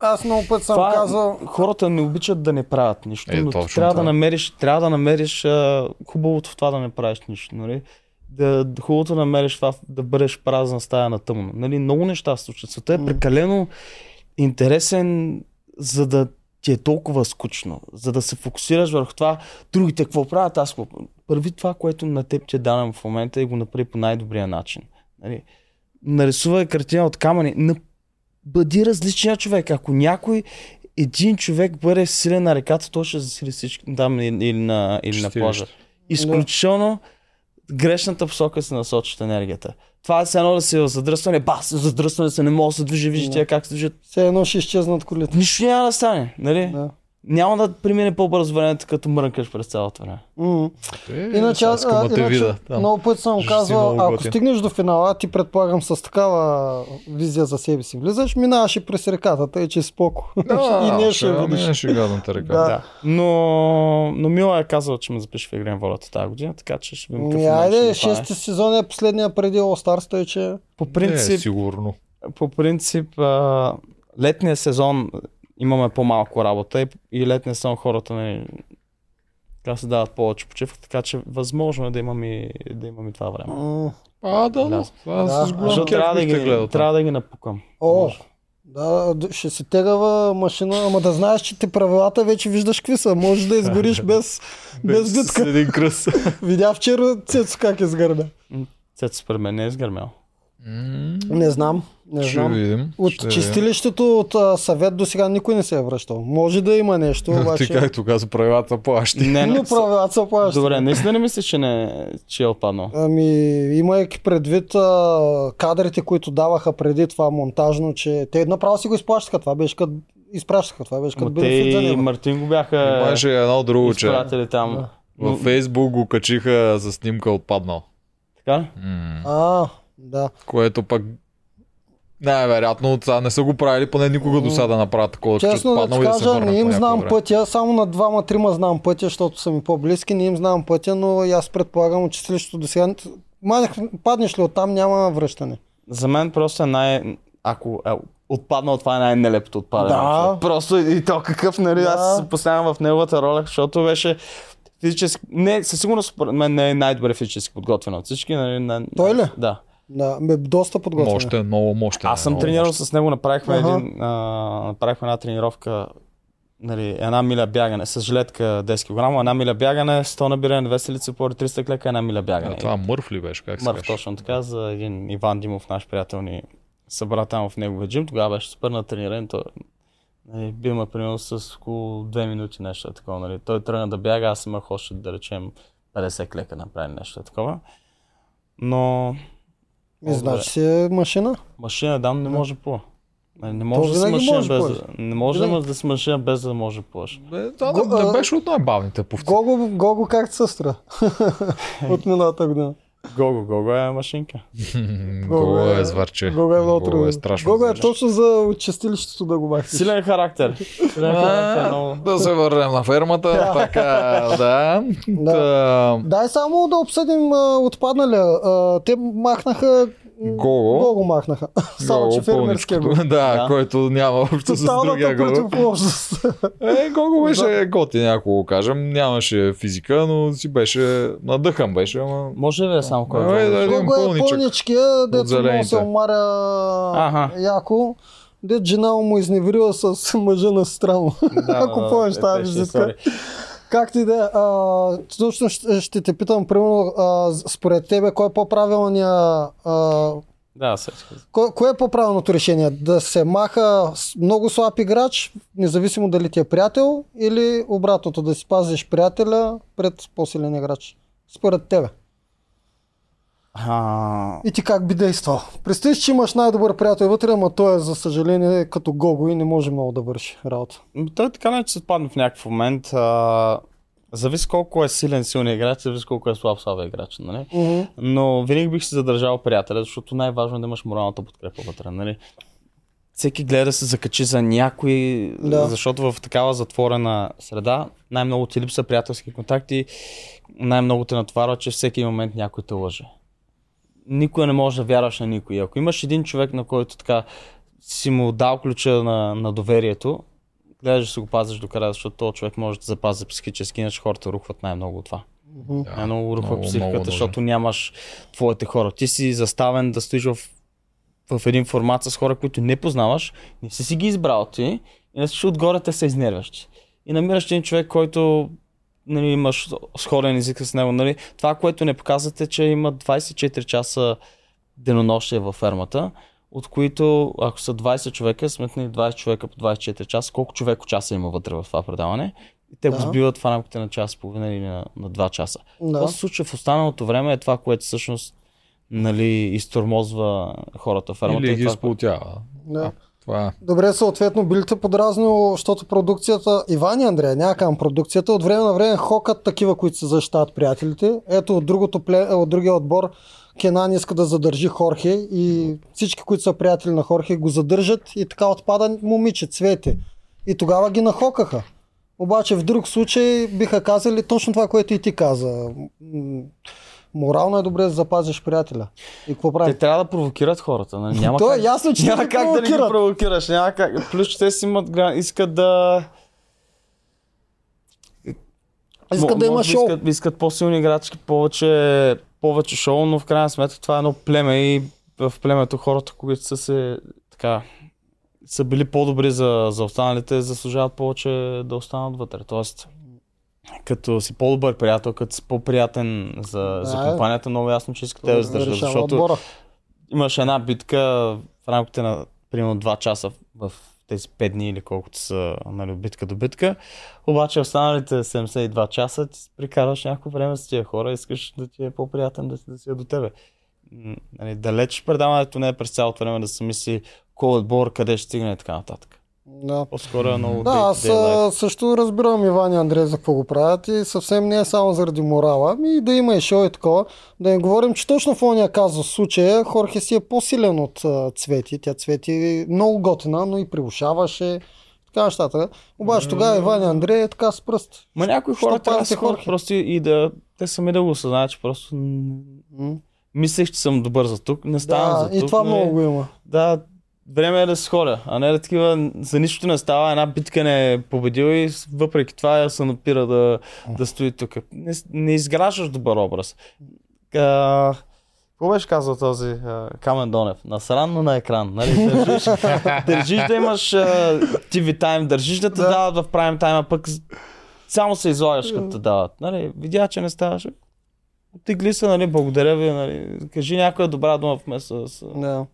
Аз много път съм
Това,
казал,
Хората не обичат да не правят нищо,
Е,
но ти трябва
това.
да намериш, трябва да намериш а, хубавото в това да не правиш нищо. Нали? да, да хубавото да намериш това, да бъдеш празна стая на тъмно. Нали, много неща се случват. Света е прекалено интересен, за да ти е толкова скучно, за да се фокусираш върху това, другите какво правят, аз какво. Първи това, което на теб ти е дадено в момента и го направи по най-добрия начин. Нали? Нарисувай картина от камъни. Бъди различен човек. Ако някой един човек бъде силен на реката, той ще засили всички там или, на, или на плажа. Изключително грешната посока се насочи от енергията. Това е все едно да в задръстване, бас, задръстване се не може да се движи, вижте тия как се движат.
Все едно ще изчезнат колите.
Нищо няма да стане, нали?
Да.
Няма да премине по-бързо времето, като мрънкаш през цялото време.
М.
Е,
Иначе, аз, а,
да
иначе
видя. там.
много пъти съм
си
казвал, ако
готин.
стигнеш до финала, ти предполагам с такава визия за себе си влизаш, минаваш и през реката, тъй че е споко. <laughs> и не ще видиш.
Не ще гадната река.
Да.
Да. Но, но Мила е казал, че ме запише в Игра на волята тази година, така че ще видим ще
айде, шести сезон е последния преди All Stars, тъй че...
По
Не,
принцип,
сигурно.
по принцип а, летния сезон имаме по-малко работа и, и летния сезон хората не така се дават повече почивка, така че възможно е да имам и, да имам и това време.
А, да,
Да.
Това
Да.
с голям
трябва да, ги,
гледал.
трябва да ги напукам.
О,
Може.
да, ще си тегава машина, ама да знаеш, че ти правилата вече виждаш какви са. Можеш да изгориш <laughs> без, без
С
битка.
един кръст. <laughs>
Видя вчера Цецо как изгърна.
Цец според мен не е изгърмял.
Не знам, не
Ще
знам.
видим.
От
ще видим.
чистилището от а, съвет до сега никой не се е връщал. Може да има нещо, <laughs>
Ти
обаче...
както каза, правилата плащи.
Не,
Но
не,
правилата са плащат.
Добре, наистина не мислиш, че, не, че е отпаднал?
Ами, имайки предвид а, кадрите, които даваха преди това монтажно, че те направо си го изплащаха. Това беше като изпращаха. Това беше като
те
бенефит за
и
него.
Мартин го бяха
Имаше едно друго, че
там.
Да.
във Фейсбук го качиха за снимка отпаднал.
Така?
М,
А, да.
Което пък най-вероятно от сега не са го правили, поне никога до сега да направят такова, че
Честно да ти
да
кажа,
върне
не им знам
време.
пътя, само на двама-трима знам пътя, защото са ми по-близки, не им знам пътя, но и аз предполагам, че чистилището до сега, паднеш ли оттам, няма връщане.
За мен просто е най... Ако е отпаднал, това е най-нелепото отпадане.
Да.
Просто и то какъв, нали,
Да.
аз се поставям в неговата роля, защото беше физически... Не, със сигурност според мен не е най-добре физически подготвен от всички. Нали, на...
Той ли?
Да.
Да, бе, доста подготвен.
Мощен, много мощен.
Аз съм
много
тренирал
мощен.
с него, направихме,
Аха.
един, а, направихме една тренировка, нали, една миля бягане с жилетка 10 кг, една миля бягане, 100 набиране, 200 лица, по 300 клека, една миля бягане.
А, това мърф ли беше? Как
Мърф, точно така, за един Иван Димов, наш приятел ни събра там в неговия джим. Тогава беше супер на трениран. Той нали, бил ме примерно с около 2 минути нещо такова. Нали. Той тръгна да бяга, аз имах още да речем 50 клека направи нещо такова. Но
Ми, значи си е машина.
машина дам не може по. Нали, Не може да си машина
може
без да, не може да, да си машина без да може да.
Бе, това
Го-
не,
а-
не беше от най-бавните повци.
Гого, Гого как се стра? <laughs> От миналата година.
Гого, Гого е машинка. <laughs>
Гого е зварче.
Гого е много
Гого
трудно.
е страшно.
Гого е точно за чистилището да го махнеш.
Силен характер. <laughs> Силен характер, много.
Да се върнем на фермата. така, да.
Да. Дай само да обсъдим отпадналия. А, те махнаха...
Гого.
Гого махнаха. <laughs> само, че фермерския го.
Да,
Да.
който няма общо с другия Гого.
противоположност.
Е, Гого беше готин, ако го кажем. Нямаше физика, но си беше надъхан беше, ама...
Може ли да е само кой?
Абе,
е
да, един
Гого е пълничкия, дето да се омаря
Аха.
яко. Дет жена му изневерила с мъжа на сестра му. Ако помниш тази визитка. Как ти да е, а, точно ще, ще те питам, примерно, а, според тебе, кой е по-правилният а,
Да, се.
Кое, кое е по-правилното решение? Да се маха много слаб играч, независимо дали ти е приятел, или обратното, да си пазиш приятеля пред по-силен играч? Според тебе.
А,
И ти как би действал? Представи, си, че имаш най-добър приятел вътре, ама той е, за съжаление, като Гого и не може много да върши работа.
той така не че се падне в някакъв момент. А, зависи колко е силен, силен играч, зависи колко е слаб, слаб играч. Нали?
Мгм.
Но винаги бих се задържал приятеля, защото най-важно е да имаш моралната подкрепа вътре. Нали? Всеки гледа да се закачи за някой,
Да.
защото в такава затворена среда най-много ти липса приятелски контакти, най-много те натварва, че всеки момент някой те лъже. Никой не може да вярваш на никой. Ако имаш един човек, на който така си му дал ключа на, на доверието, гледаш да си го пазиш до края, защото този човек може да запази психически, иначе хората рухват най-много от това.
Да,
е много рухва
много,
психиката,
много
защото нямаш твоите хора. Ти си заставен да стоиш в, в един формат с хора, които не познаваш, не си си ги избрал ти и отгоре те са изнервящи. И намираш един човек, който нали, имаш сходен език с него. Нали. Това, което не показвате, че има 24 часа денонощие във фермата, от които, ако са 20 човека, сметни 20 човека по 24 часа, колко човека часа има вътре в това предаване. И те го
Да.
сбиват в рамките на час и половина или на, на 2 часа.
Да.
Това се случва в останалото време е това, което всъщност нали, изтормозва хората в фермата.
Или
и
ги
това,
сполутява.
Да.
Това е.
Добре, съответно, билите подразнил, защото продукцията, Иван и Андрея, няма към продукцията, от време на време хокат такива, които се защитават приятелите. Ето от, другото от другия отбор Кенан иска да задържи Хорхе и всички, които са приятели на Хорхе, го задържат и така отпада момиче, цвете. И тогава ги нахокаха. Обаче в друг случай биха казали точно това, което и ти каза. Морално е добре да запазиш приятеля. И какво прави?
Те трябва да провокират хората. Нали? Няма <laughs>
То е
как,
ясно, че
няма как да ги провокираш. Няма как. Плюс, че те си имат, искат да...
Искат да има шоу.
Искат, искат по-силни играчки, повече, повече шоу, но в крайна сметка това е едно племе и в племето хората, които са се така са били по-добри за, за останалите, заслужават повече да останат вътре. Тоест, като си по-добър приятел, като си по-приятен за, за
Да, е.
компанията, много ясно, че искате да издържат,
Решава
защото
отбора.
имаш една битка в рамките на примерно 2 часа в тези 5 дни или колкото са нали, битка до битка. Обаче останалите 72 часа ти прикарваш някакво време с тия хора, искаш да ти е по-приятен да, си- да си е до тебе. Нали, далеч предаването не е през цялото време да се мисли кой отбор, къде ще стигне и така нататък.
Да.
По-скоро е много
Да, аз а, също разбирам Иван и Андрей за какво го правят и съвсем не е само заради морала, ами и да има и шоу и такова. Да не говорим, че точно в ония казус случая Хорхе си е по-силен от Цвети. Тя Цвети е много готина, но и прилушаваше. Така нещата. Обаче тогава Иван и Андрей е така с пръст.
Ма някои хора трябва да
Хорхе?
просто и да те сами да го осъзнаят, че просто мислех, че съм добър за тук, не ставам
Да,
за тук.
и това много го има.
Да, време е да се ходя, а не да такива, за нищо не става, една битка не е победил и въпреки това я се напира да, да стои тук. Не, не изграждаш добър образ. А, какво беше казал този а, Камен Донев? Насранно на екран. Нали? Държиш, <laughs> държиш да имаш а, TV тайм, държиш да те
Да.
дават в прайм тайм, а пък само се излагаш като те дават. Нали? Видя, че не ставаш. Отигли се, нали, благодаря ви, нали, кажи някоя добра дума вместо с...
Да.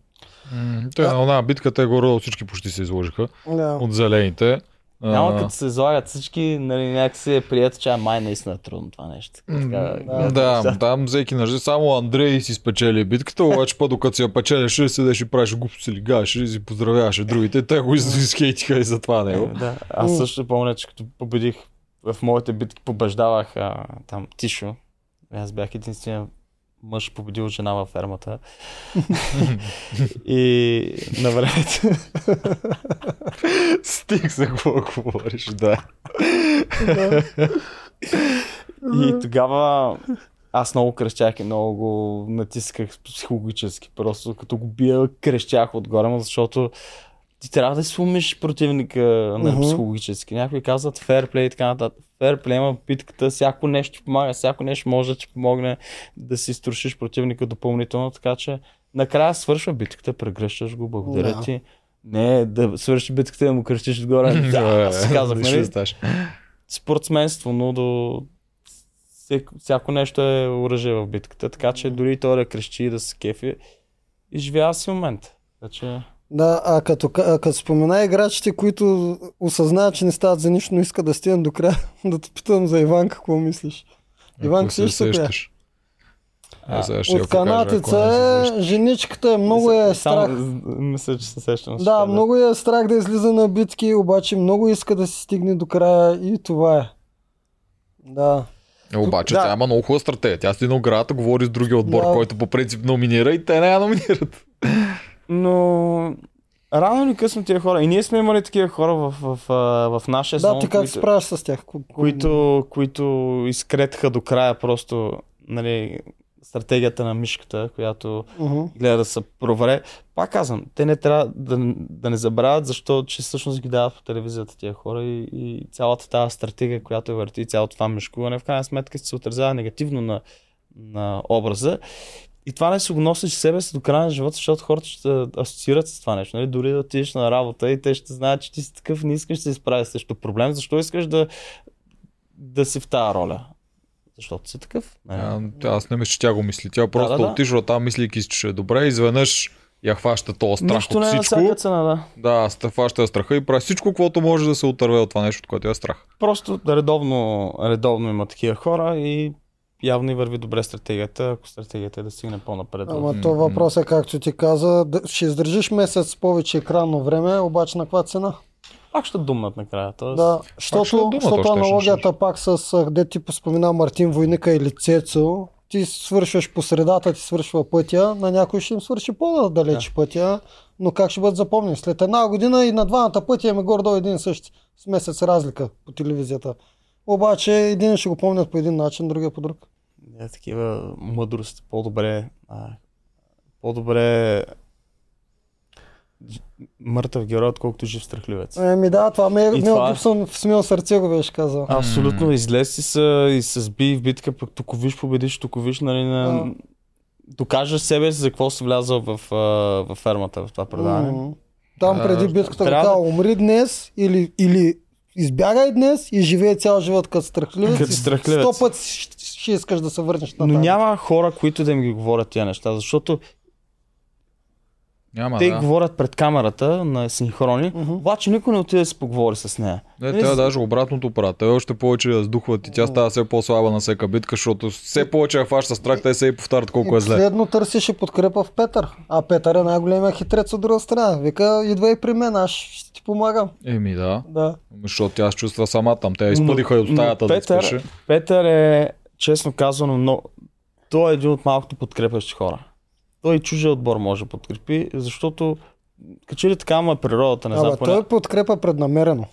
М, Той на една битката е горе, всички почти се изложиха.
Да.
От зелените. А,
Няма като се излагат всички, нали, някакси е прието, че май наистина е трудно това нещо. Така,
Да,
нещата.
там взеки ножи. Само Андрей си спечели битката, обаче път докато си я печелеше, седеш и правиш глупости, лигаш и си поздравяваше другите. Те го из- изхейтиха и за това него.
Е, да. Аз също помня, че като победих в моите битки, побеждавах а, там Тишо. Аз бях единствения мъж победил жена във фермата. <laughs> и на времето. <laughs>
Стих за какво говориш, да.
и тогава аз много крещях и много го натисках психологически. Просто като го бия, крещях отгоре, защото ти трябва да сломиш противника нали,
Мгм.
психологически. Някои казват ферплей и така нататък. Ферплей има в битката, всяко нещо помага, всяко нещо може да ти помогне да си струшиш противника допълнително, така че накрая свършва битката, прегръщаш го, благодаря
Да.
ти. Не да свърши битката и да му крещиш отгоре. <laughs> да, си казах, нали? спортсменство, но до всяко нещо е оръжие в битката, така че дори и той да крещи и да се кефи, изживява си момент. Така че...
Да, а като, а като спомена играчите, които осъзнават, че не стават за нищо, но искат да стигнат до края, <laughs> да те питам за Иван какво мислиш. Иван,
Ако се
се
сещаш. А, я
От канатица
се
е, женичката е много е страх.
Само, мисля, че се сещам.
Да, много е страх да излиза на битки, обаче много иска да си стигне до края и това е. Да.
Е, Обаче
Да.
тя има много хубава стратегия. Тя стои на оградата, говори с другия отбор,
Да.
който по принцип номинира и те не я номинират.
Но рано или късно тия хора, и ние сме имали такива хора в, в, в, в нашия
Да, ти как
които,
справяш с тях? Ко- ко-
които, които изкретаха до края просто, нали, стратегията на мишката, която
Мгм.
гледа да се провере. Пак казвам, те не трябва да, да не забравят, защо че всъщност ги дават по телевизията тия хора и, и цялата тази стратегия, която е върти, цялото това мишкуване, в крайна сметка се отразява негативно на, на образа. И това не се го носиш себе си до края на живота, защото хората ще асоциират с това нещо. Нали? Дори да отидеш на работа и те ще знаят, че ти си такъв, не искаш да се изправиш срещу проблем. Защо искаш да, да си в тази роля? Защото си такъв. Нали?
А, аз не мисля, че тя го мисли. Тя просто
да, да.
отишла там, мислейки че е добре, изведнъж я хваща този страх
Нищо
от
не е
всичко.
цена, да.
Да, хваща страха и прави всичко, което може да се отърве от това нещо, от което е страх.
Просто редовно, редовно има такива хора и явно и върви добре стратегията, ако стратегията е да стигне по-напред.
Ама то въпрос е, както ти каза, да- ще издържиш месец повече екранно време, обаче на каква цена?
Пак ще думнат накрая. Тоест,
Да, защото,
думат
защото
ще
аналогията пак с, де ти спомена Мартин Войника или Цецо, ти свършваш по средата, ти свършва пътя, на някой ще им свърши по-далеч пътя, но как ще бъдат запомнени? След една година и на двамата пътя имаме горе един и същи, с месец разлика по телевизията. Обаче един ще го помнят по един начин, другия по друг.
Е такива мъдрости. По-добре, а, по-добре мъртъв герой, отколкото жив страхливец.
Еми да, това ме, Мел
това-
Гибсън в смил сърце го беше казал.
Абсолютно, излез си са и се сби в битка, пък туковиш победиш, туковиш, нали, на...
Да.
Докажеш себе си за какво си влязал в, в фермата в това предаване.
М. Там преди битката го
трябва
каза, умри днес или, или избягай днес и живее цял живот като страхливец.
Като страхливец.
Сто пъти ще, искаш да се върнеш на
Но няма хора, които да им ги говорят тия неща, защото
Няма,
те
да.
говорят пред камерата на синхрони,
Мгм.
обаче никой не отиде да се поговори с нея.
Не,
Нали,
те
с-
даже обратното правят. Те още повече я сдухват и тя става все по-слаба на всяка битка, защото все повече я фаща страх, те се и повтарят колко
и
е зле.
последно търсеше подкрепа в Петър. А Петър е най-големия хитрец от друга страна. Вика, идвай и при мен, аз ще ти помагам.
Еми да,
Да.
защото тя се чувства сама там. Те изпъдиха и от стаята да
Петър. Петър е, честно казано, но той е един от малкото подкрепящи хора. Той и чужия отбор може да подкрепи, защото качи ли така му е природата, не знам поне.
той подкрепа преднамерено.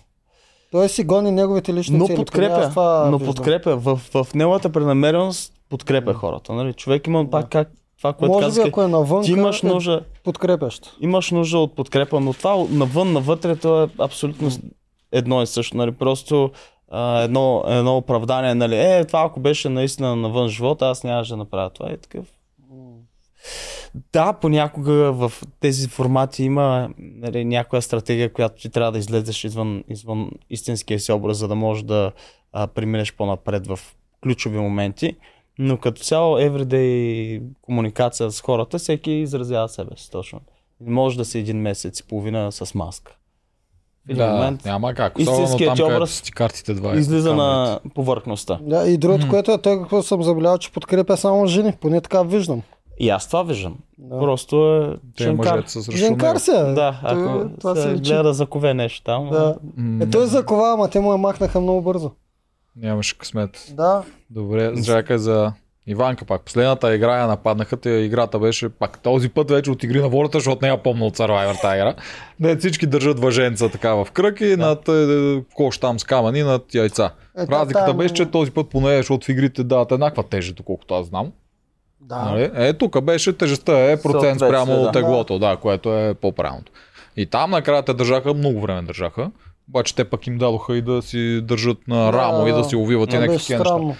Той си гони неговите лични
Но
цели.
Подкрепя,
това
но
виждам.
подкрепя. В, в неговата преднамереност подкрепя хората. Нали? Човек има пак как това, което
Може би
казах.
ако е навън,
Ти имаш
е
нужда,
подкрепящ.
имаш нужда от подкрепа, но това навън, навътре, то е абсолютно едно и също. Нали? Просто едно, едно оправдание, нали? Е, това ако беше наистина навън живота, аз нямаше да направя това. И такъв. Да, понякога в тези формати има нали, някоя стратегия, която ти трябва да излезеш извън, извън истинския си образ, за да можеш да преминеш по-напред в ключови моменти. Но като цяло, everyday комуникация с хората, всеки изразява себе си точно. Не може да си един месец и половина с маска. В един
Да,
момент
няма как.
Истинският
там,
образ
картите два.
излиза на повърхността.
Да, и другото, което е, той какво съм забелязал, че подкрепя само жени. Поне така виждам.
И аз това виждам.
Да.
Просто е
Те
Женкар
него.
се. е.
Да,
Той-
ако
това
се
се личи.
гледа да закове нещо там.
Да.
М,
Е, той закова, ама те му я махнаха много бързо.
Нямаше късмет.
Да.
Добре, чакай за Иванка пак. Последната игра я нападнаха, те играта беше пак този път вече от игри на волята, защото не я помня от Survivor тази игра. Не, всички държат въженца така в кръг и над е, кош там с камъни над яйца.
Е,
Разликата
там-
беше, че този път поне, защото в игрите дават еднаква тежест, доколкото аз знам.
Да.
Нали? Е, тук беше тежестта е процент спрямо
да.
теглото, да, което е по-правилното. И там накрая те държаха, много време държаха. Обаче те пък им дадоха и да си държат на рамо и да си увиват и
Да,
някакви
беше
такива неща.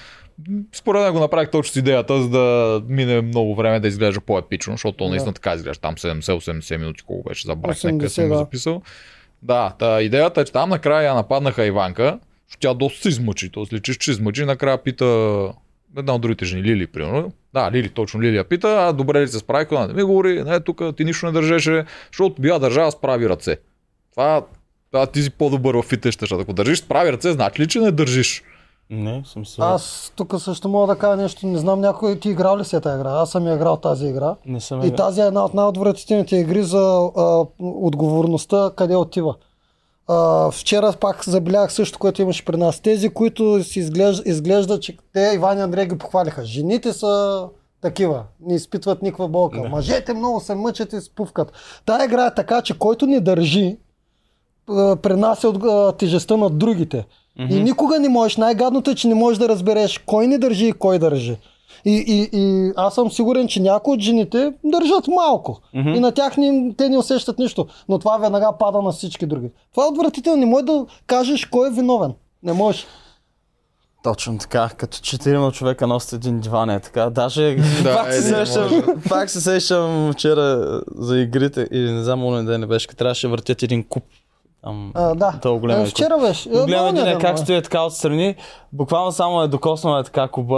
Според мен го направих точно с идеята, за да мине много време да изглежда по-епично, защото то
Да.
наистина така изглежда. Там 70-80 минути, колко беше забрах,
80,
някъде съм го записал. Да, та, идеята е, че там накрая я нападнаха Иванка, защото тя доста се измъчи. То личиш, че измъчи. Накрая пита една от другите жени, Лили, примерно. Да, Лили, точно Лили я пита, а добре ли се справиха? Не ми говори, не, тук ти нищо не държеше, защото била държава с прави ръце. Това, това ти си по-добър в фитеща, ако държиш с прави ръце, значи ли, че не държиш?
Не, съм сигурен.
Аз тук също мога да кажа нещо. Не знам някой ти играл ли си е тази игра. Аз съм я играл тази игра.
Не съм
И
играл.
тази е една от най-отвратителните игри за а, отговорността къде отива. А, вчера пак забелязах също, което имаше при нас. Тези, които си изглежда, изглежда че те Иван и Андрей ги похвалиха. Жените са такива, не изпитват никаква болка.
Да.
Мъжете много се мъчат и спувкат. Тая игра е така, че който не държи, пренася от тежестта на другите. И никога не можеш, най-гадното е, че не можеш да разбереш кой не държи и кой държи. И, и, и аз съм сигурен, че някои от жените държат малко.
Мгм.
И на тях не, те не усещат нищо. Но това веднага пада на всички други. Това е отвратително. Не може да кажеш кой е виновен. Не можеш.
Точно така, като четирима човека носят един диван е така. Даже <laughs>
Да,
пак, се
един
сещам, пак се сещам вчера за игрите или не знам, онен ден не беше, като трябваше да въртят един куп. Там,
А, да.
Толкова голям
Е,
е
вчера беше. Е,
Гледам
много
един
не
е как стои така отстрани, буквално само е докоснал е така куба.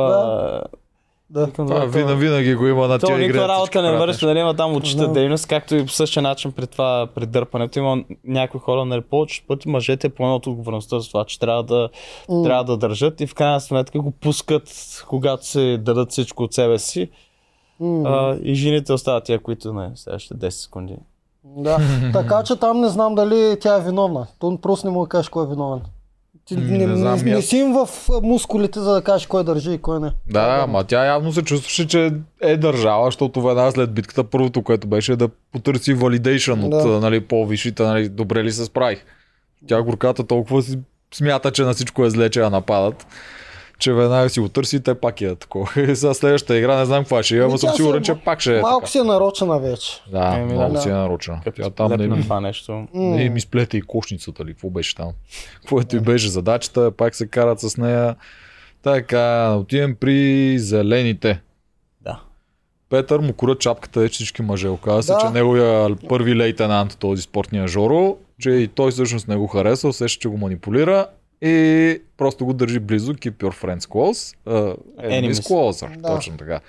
Да.
Викам,
Това
добре,
вина, винаги го има на тия игри.
никаква работа не върши, нали има там очита
Да.
дейност, както и по същия начин при това при дърпането има някои хора, нали, повече пъти мъжете поемат отговорността за това, че трябва да,
М.
трябва да държат и в крайна сметка го пускат, когато се дадат всичко от себе си
М.
а, и жените остават тия, които не, следващите 10 секунди.
Да. <laughs> така че там не знам дали тя е виновна. То просто не мога да кажеш кой е виновен. Ти не,
не знам,
не, не си им в мускулите, за да кажеш кой държи и кой не.
Да, ама тя явно се чувстваше, че е държала, защото веднага след битката първото, което беше да потърси валидейшън от
Да.
а, нали, по-висшите, нали, добре ли се справих. Тя горката толкова си смята, че на всичко е зле, че я нападат, че веднага си го търси и те пак е такова. <laughs> И сега следващата игра не знам каква ще е, ама
Ми,
съм сигурен,
си-
че пак ще е
Малко
така.
си е нарочена вече.
Да,
Еми,
много
да.
си е нарочена.
Като
Тя там не ми,
това нещо.
Не ми сплете и кошницата ли, какво беше там. <laughs> Което и беше задачата, пак се карат с нея. Така, отивам при зелените.
Да.
Петър му курат чапката, вече всички мъже. Оказва се,
Да.
че неговия първи лейтенант, този спортния Жоро, че и той всъщност не го харесва, усеща, че го манипулира и просто го държи близо, keep your friends close, uh, enemies closer,
Да.
точно така.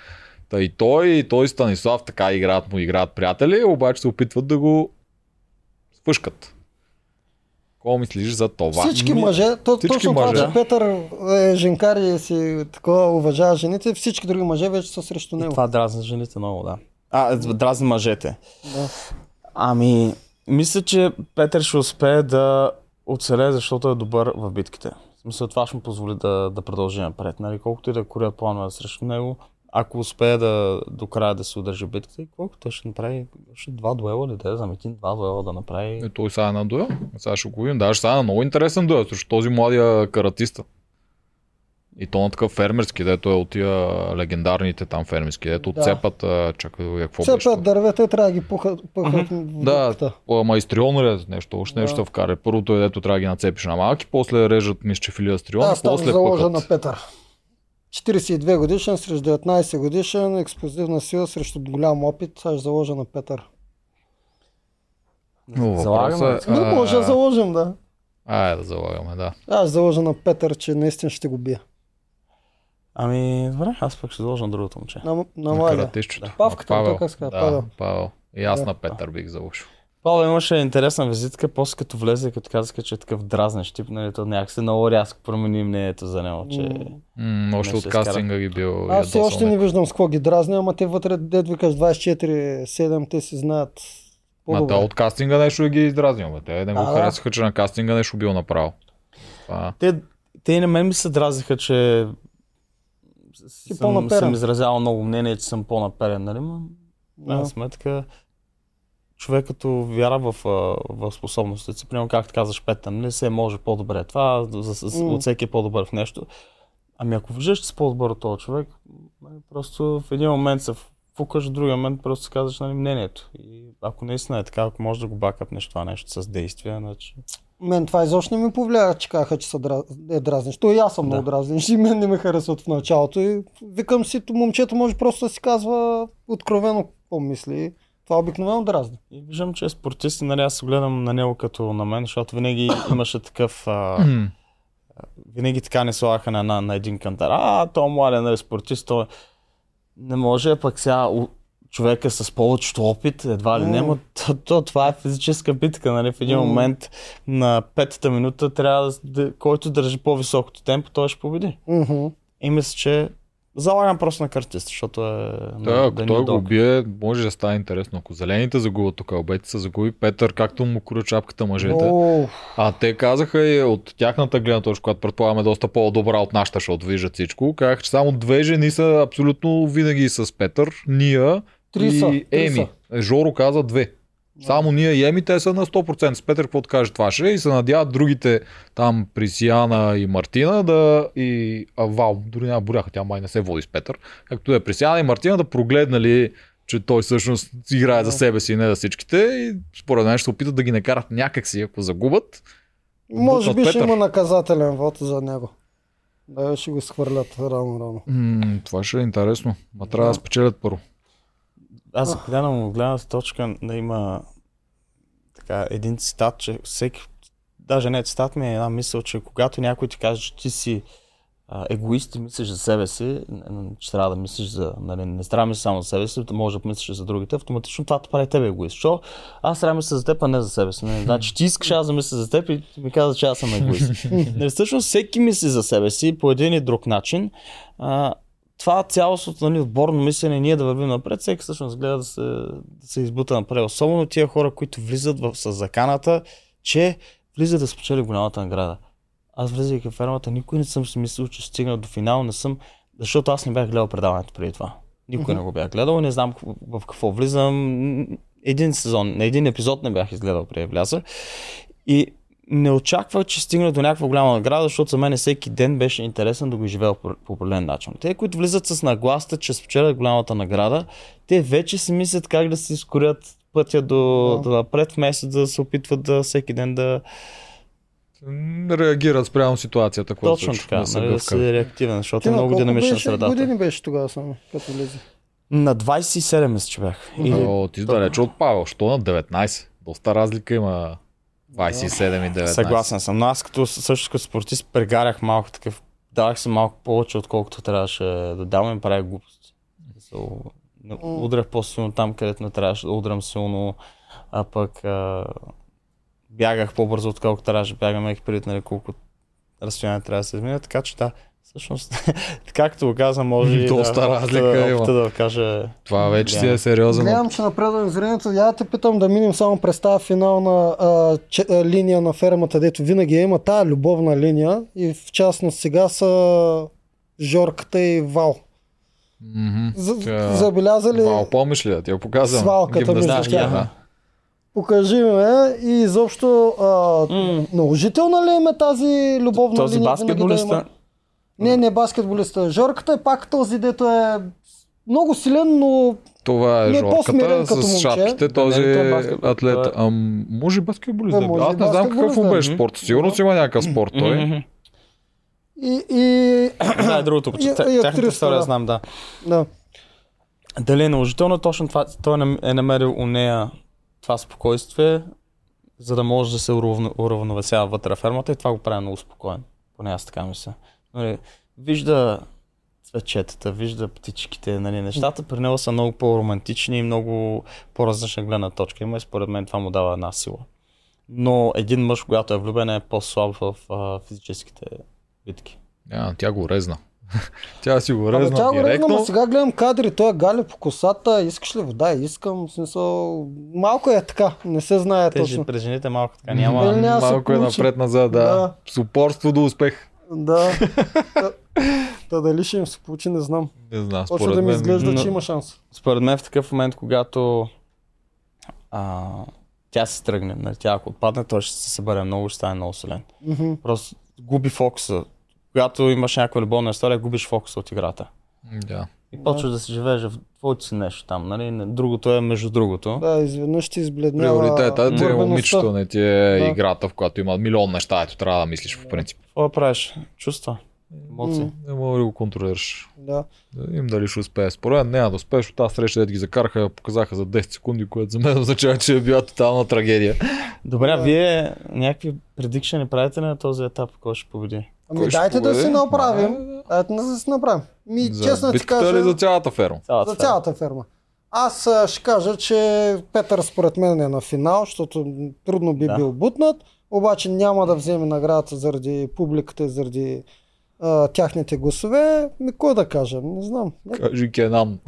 Та и той, и той и Станислав така играят му, играят приятели, обаче се опитват да го спъшкат. Какво мислиш за това?
Всички мъже, то,
всички
точно
мъже.
това, че Петър е женкар и си такова уважава жените, всички други мъже вече са срещу него.
Това дразни жените много, да. А, дразни мъжете.
Да.
Ами, мисля, че Петър ще успее да оцелее, защото е добър в битките. В смисъл, това ще му позволи да, да продължи напред. Нали? Колкото и да корят планове срещу него, ако успее да, до края да се удържи битката, колко той ще направи, ще два дуела ли да е, заметин два дуела да направи.
Е, той сега е на дуел. Сега ще го видим. Даже сега е на много интересен дуел, срещу този младия каратиста. И то на такъв фермерски, дето е от тия легендарните там фермерски, дето
Да.
отцепат, а, чакай, какво
Все
беше?
път дървета и трябва да ги пухат, пъхат в
Да, истрион ли нещо, още
Да.
нещо да вкара. Първото е дето трябва да ги нацепиш на малки, после режат мисля, че филия стрион,
там
после
заложа
пъхат.
на Петър. 42 годишен срещу 19 годишен, експлозивна сила срещу голям опит. Аз ще заложа на Петър.
Но
Залагаме.
въпросът е,
Не може да заложим, да.
Айде да залагаме, да.
Аз ще заложа на Петър, че наистина ще го бия.
Ами, добре, аз пък ще заложа на другото момче.
На, на младия.
каратището.
Павката,
Павел.
казва,
Да,
Павел.
Павел. И аз
Да.
на Петър бих заложил.
Павел имаше интересна визитка, после като влезе, като казаха, че е такъв дразнещ тип, нали, то някакси много рязко промени мнението за него, че...
М,
още от кастинга ги бил
Аз все още не виждам с какво ги дразня, ама те вътре, дед викаш 24-7, те си знаят
Ма те от кастинга нещо е ги издразнил. Бе. Те не го
А, да.
харесаха, че на кастинга нещо бил направил.
Те, те и на мен ми се дразиха, че съм,
по-наперен.
съм изразявал много мнение, че съм по-наперен, нали? Крайна
Да.
сметка, човек като вяра в, в способностите си, примерно както казаш Петър, не се може по-добре. Това за, за,
М.
от всеки е по-добър в нещо. Ами ако виждаш, че си по-добър от този човек, нали, просто в един момент се фукаш, в другия момент просто си казваш нали, мнението. И ако наистина е така, ако можеш да го бакъпнеш това нещо с действия, значи...
Мен това изобщо не ми повлия, че казаха, че са дра... е дразниш. То и аз съм
Да.
много дразниш и мен не ме харесват в началото. И викам си, то момчето може просто да си казва откровено какво мисли. Това обикновено дразни.
И виждам, че е спортист и нали, аз се гледам на него като на мен, защото винаги <coughs> имаше такъв... А, винаги така не слагаха на, на, на един кантар. А, то младен нали, спортист, той не може, пък сега у- човека с повечето опит, едва ли не,
М.
но то, то, това е физическа битка, нали? В един
М.
момент на петата минута трябва да, който държи по-високото темпо, той ще победи.
Мгм.
И мисля, че залагам просто на картист, защото е...
Да,
на-
ако той го убие, може да стане интересно. Ако зелените загубят тук, обете се загуби Петър, както му кура чапката мъжете.
О,
А те казаха и от тяхната гледна точка, която предполагаме е доста по-добра от нашата, защото виждат всичко, казаха, че само две жени са абсолютно винаги с Петър, Ния
Три
и
са, три
Еми. Жоро каза две. Само ние и Еми, те са на 100%. С Петър, каквото каже, това ще е. И се надяват другите там, Присияна и Мартина, да и а, Вал, дори няма буряха, тя май не се води с Петър. Както е Присияна и Мартина да прогледнали че той всъщност играе за себе си и не за всичките и според мен ще опитат да ги накарат някакси, ако загубят.
Може би ще има наказателен вод за него. Да, ще го схвърлят рано-рано.
Това ще е интересно. Ма трябва да спечелят първо.
Аз ако гледам от гледната точка да има така, един цитат, че всеки, даже не цитат ми е една мисъл, че когато някой ти каже, че ти си а, егоист и мислиш за себе си, че трябва да мислиш за, нали, не трябва да мислиш само за себе си, може да мислиш за другите, автоматично това те прави тебе егоист. Що? Аз трябва да мисля за теб, а не за себе си. Нали? <laughs> Значи ти искаш аз да мисля за теб и ти ми каза, че аз съм егоист. <laughs> нали, всъщност всеки мисли за себе си по един и друг начин. А, това цялостното нали, отборно мислене, ние да вървим напред, всеки всъщност гледа да се, да се избута напред. Особено тия хора, които влизат в, с заканата, че влизат да спечели голямата награда. Аз влизайки в фермата, никой не съм си мислил, че стигна до финал, не съм, защото аз не бях гледал предаването преди това. Никой не го бях гледал, не знам в какво влизам. Един сезон, на един епизод не бях изгледал преди вляза. И не очаквах, че стигна до някаква голяма награда, защото за мен всеки ден беше интересен да го живея по, по определен начин. Те, които влизат с нагласта, че спечелят голямата награда, те вече си мислят как да си изкорят пътя до,
Да.
до напред, вместо да се опитват да всеки ден да...
Реагират спрямо ситуацията, която
Точно така,
да
нали, да си реактивен, защото
Ти
е
на
много динамична средата.
години беше тогава само, като влезе?
На 27 мисля, че бях. Или...
О, ти си далече от Павел. Що на 19? Доста разлика има 27 и 19.
Съгласен съм, но аз като, също като спортист прегарях малко такъв, давах се малко повече, отколкото трябваше да давам и правя глупости. So, удрях по-силно там, където не трябваше да удрям силно, а пък а, бягах по-бързо, отколкото трябваше да бягам, преди нали, колко разстояние трябва да се измина, така че да, всъщност, <laughs> както го каза, може и
Доста
да,
разлика
опита,
има.
да каже
Това вече си е
Да.
сериозен.
Гледам, че напредвам с времето. Я те питам да минем само през тази финална а, че, а, линия на фермата, дето винаги има тази любовна линия и в частност сега са Жорката и Вал. За,
Тя-
Забелязали,
Вау, помниш ли да ти я показвам?
Свалката между тях.
да.
покажи ми и изобщо а,
М.
наложителна ли им е тази любовна
този
линия? да
баскетболиста.
Не, не баскетболиста. Жорката е пак този, дето е много силен, но
Това е
Не, по-смирен
жорката
като
с
момче.
шапките, този
Да, не, е
атлет.
Е-
Ам, може и баскетболист
Да,
да, е. Аз не знам какъв му
да
беше
е.
спорт. Сигурно си има някакъв спорт той.
И, и
Да, е другото. Тя- Тяхната история
да.
знам, да.
да.
Дали е наложително точно това, той не- е намерил у нея това спокойствие, за да може да се уравно- уравновесява вътре в фермата и това го прави много спокоен. Поне аз така мисля. Нали, вижда цветчетата, вижда птичките, нали, нещата при него са много по-романтични и много по-различна гледна точка. Има и според мен това му дава една сила. Но един мъж, когато е влюбен, е по-слаб в а, физическите битки.
А, тя го резна. <laughs> тя си го
Абе,
резна
тя го резна, но сега гледам кадри, той е галя по косата, искаш ли вода? Искам, в смисъл, малко е така, не се знае
Те
точно.
при жените малко така няма.
няма да се
Малко е напред-назад, да.
Да.
С упорство до успех.
Да. <laughs> Та- Та дали ще им се получи, не знам.
Не знам,
Точно
според
да ми
мен.
изглежда,
но-
че има шанс.
Според мен в такъв момент, когато а, тя се тръгне, нали, тя ако отпадне, той ще се събере много, ще стане много силен.
Мгм.
Просто губи фокуса. Когато имаш някаква любовна история, губиш фокуса от играта.
Да.
И почваш да си живееш в твоето си нещо там. Нали? Другото е между другото.
Да, изведнъж ти избледнява
Приоритета ти е
борбеността.
момичето, не ти е
Да.
играта, в която има милион неща, ето трябва да мислиш по принцип.
Какво да правиш? Чувства. Емоции.
Не мога да го контролираш.
Да.
Да им дали ще успее. Според мен няма да успееш, от тази среща, дето ги закараха, показаха за 10 секунди, което за мен <laughs> означава, че е била тотална трагедия.
Добре,
Да.
вие някакви предикшени правите ли на този етап, кой ще победи?
Ами дайте да си направим.
Да.
Дайте да си направим. Ми,
За
честно ти кажа,
или за цялата ферма?
Цялата
за цялата ферма. Аз ще кажа, че Петър според мен е на финал, защото трудно би
Да.
бил бутнат, обаче няма да вземе наградата заради публиката и заради а, тяхните гласове. Ми кой да кажа? Не знам.
Кажи Кенан.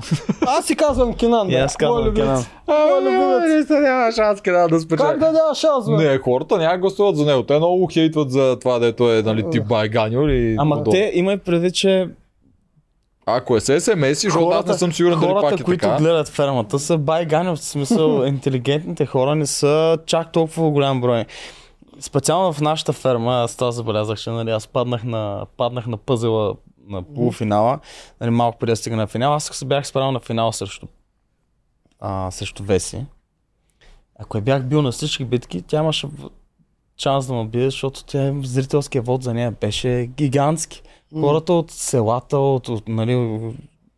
Аз си казвам Кинан.
И
да.
аз казвам. Кенан.
Моя любимец.
не, няма шанс Кенан да спечели.
Как да няма шанс, бе?
Не, хората няма гласуват за него. Те много хейтват за това, дето е нали, тип байганю или...
Ама те има и предвид, че
Ако е с SMS, защото аз не съм сигурен дали
хората,
пак е
които
така.
гледат фермата са байгани, в смисъл <laughs> интелигентните хора не са чак толкова голям брой. Специално в нашата ферма, аз това забелязах, че нали, аз паднах на, паднах на пъзела на полуфинала, нали, малко преди да стигна на финал. Аз се бях справил на финал срещу, а, срещу Веси. Ако я бях бил на всички битки, тя имаше шанс да ме бие, защото тя, зрителския вод за нея беше гигантски. Хората от селата, от, от нали,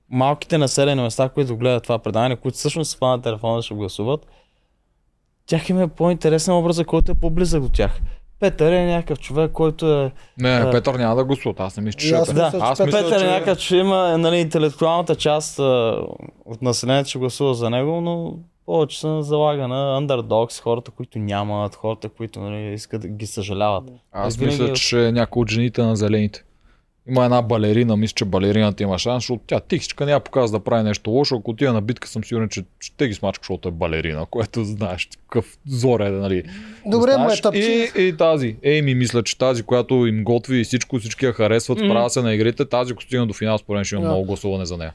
малките населени места, които гледат това предаване, които всъщност спа на телефона да ще гласуват, тях им е по-интересен образа, който е по-близък до тях. Петър е някакъв човек, който е...
Не,
Да.
Петър няма да гласува. Аз не мисля, че е
аз мисля, че
Аз
Петър
мисля,
Петър е
че...
някакъв, че има нали, интелектуалната част а, от населението, ще гласува за него, но повече се залага на андердогс, хората, които нямат, хората, които нали, искат да ги съжаляват.
Аз
Винаги
мисля,
е-
че ще е някой от жените на зелените. Има една балерина, мисля, че балерината има шанс, защото тя тихичка няма показва да прави нещо лошо. Ако отида на битка, съм сигурен, че ще ги смачка, защото е балерина, което знаеш, какъв зор е, нали.
Добре,
знаеш.
ме.
И, и тази, Ейми, мисля, че тази, която им готви и всичко, всички я харесват,
Мгм.
справя се на игрите, тази, ако стигна до финал, според мен ще има
Да.
много гласуване за нея.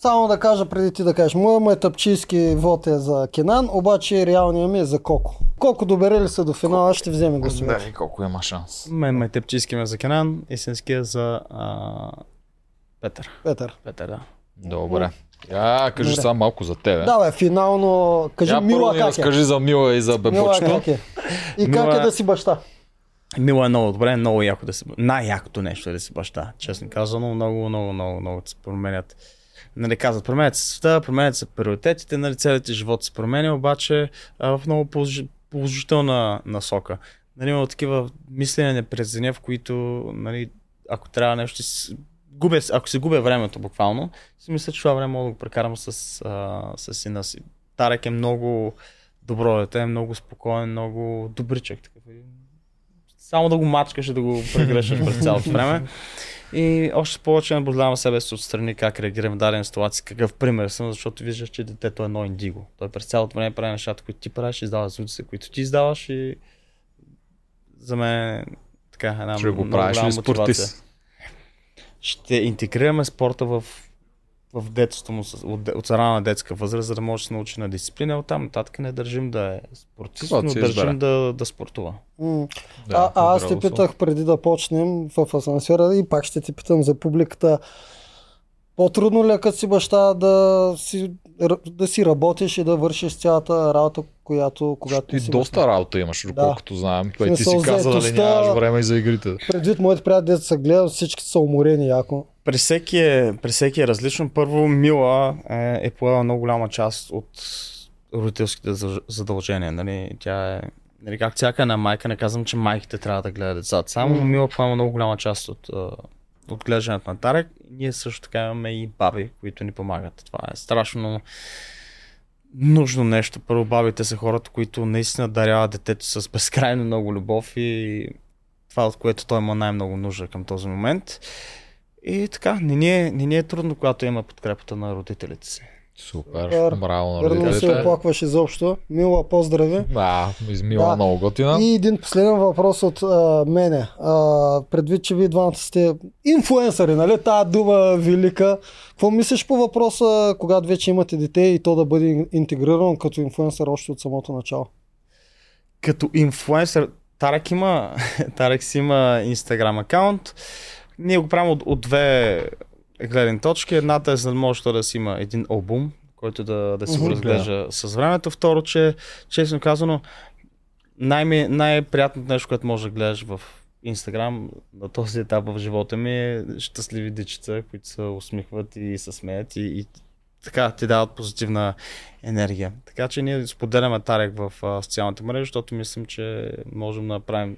Само да кажа преди ти да кажеш, моя майтъпчийски вод е за Кенан, обаче реалният ми е за Коко. Колко добере ли са до финала, ще вземе гласовете.
Не, колко има шанс.
Мен ме тепчиски ме за Кенан, истинския за а, Петър.
Петър.
Петър, да.
Добре. Я, кажи
Добре.
само малко за тебе.
Да, бе, финално, кажи
Я
Мила как е.
разкажи за Мила и за
Мила
Бебочето.
как е. И как
Мила-
е да си баща.
Мило е много добре, много яко да си... Най-якото нещо е да си баща. Честно казано, много, много, много, много се променят. Нали казват, променят се света, променят се приоритетите, нали целият живот се променя, обаче а, в много положи- положителна насока. Нали, има такива мислене през деня, в които, нали, ако трябва нещо, губя, ако се губя времето буквално, си мисля, че това време мога да го прекарам с, а, с сина си. Тарек е много добро дете, е много спокоен, много добричък. Такъв. само да го мачкаш и да го прегръщаш през цялото време. <laughs> И още повече наблюдавам себе си отстрани как реагирам в дадена ситуация, какъв пример съм, защото виждаш, че детето е едно индиго. Той през цялото време прави нещата, които ти правиш, издава звуците, които ти издаваш и за мен е така една
Ще го правиш ли
мотивация.
спортист?
Ще интегрираме спорта в в детството му от, от рана детска възраст, за да може да се научи на дисциплина. Оттам нататък не държим да е спортист,
Каквото
но държим да, да спортува.
М.
Да,
а, а аз те питах преди да почнем в асансьора и пак ще те питам за публиката. По-трудно ли е като си баща да си, да си работиш и да вършиш цялата работа, която когато
Ти
си
доста работа имаш, доколкото знаем. Той ти си каза да
заетостта-
нямаш време и за игрите.
баща? Предвид моите приятели, да са гледат, всички са уморени яко.
При всеки, е, при всеки е различно. Първо, Мила е, е поела много голяма част от родителските задължения. Нали? Тя е, нали, как всяка една майка, не казвам, че майките трябва да гледат децата. Само. Мила поема много голяма част от, а, от глеждането на Тарек. Ние също така имаме и баби, които ни помагат. Това е страшно нужно нещо. Първо, бабите са хората, които наистина даряват детето с безкрайно много любов и това, от което той има най-много нужда към този момент. И така, не ни е, не ни е трудно, когато има подкрепата на родителите си.
Супер,
Супер.
браво на
Верно се
родителите.
оплакваш изобщо. Мила, поздрави.
Да, измила
Да.
много готина.
И един последен въпрос от а, мене. А, предвид, че вие двамата сте инфуенсъри, нали? Тая дума велика. Какво мислиш по въпроса, когато вече имате дете и то да бъде интегрирано като инфуенсър още от самото начало?
Като инфлуенсър, Тарек има, <laughs> Тарек си има инстаграм акаунт. Ние го правим от, от две гледни точки. Едната е за да може да си има един албум, който да, да си го разглежда с времето. Второ, че честно казано, най- най-приятното нещо, което може да гледаш в Инстаграм на този етап в живота ми е щастливи дечица, които се усмихват и се смеят и, и така ти дават позитивна енергия. Така че ние споделяме Тарек в а, социалните мрежи, защото мислим, че можем да направим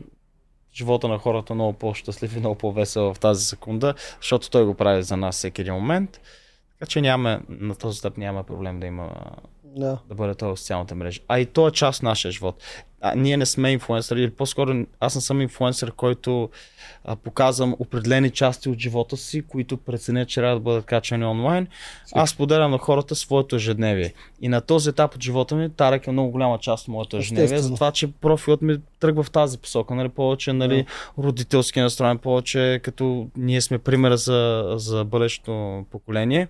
живота на хората много по-щастлив и много по-весел в тази секунда, защото той го прави за нас всеки един момент. Така че нямаме, на този етап няма проблем да има
Да.
да бъде това в социалната мрежа. А и то е част от нашия живот. А, ние не сме инфлуенсъри, или по-скоро аз не съм инфлуенсър, който а, показвам определени части от живота си, които преценя, че трябва да бъдат качани онлайн. Аз поделям на хората своето ежедневие. И на този етап от живота ми Тарек е много голяма част от моето ежедневие,
Естествено.
затова, че профилът ми тръгва в тази посока, нали, повече нали, родителски настроен, повече като ние сме примера за, за бъдещото поколение.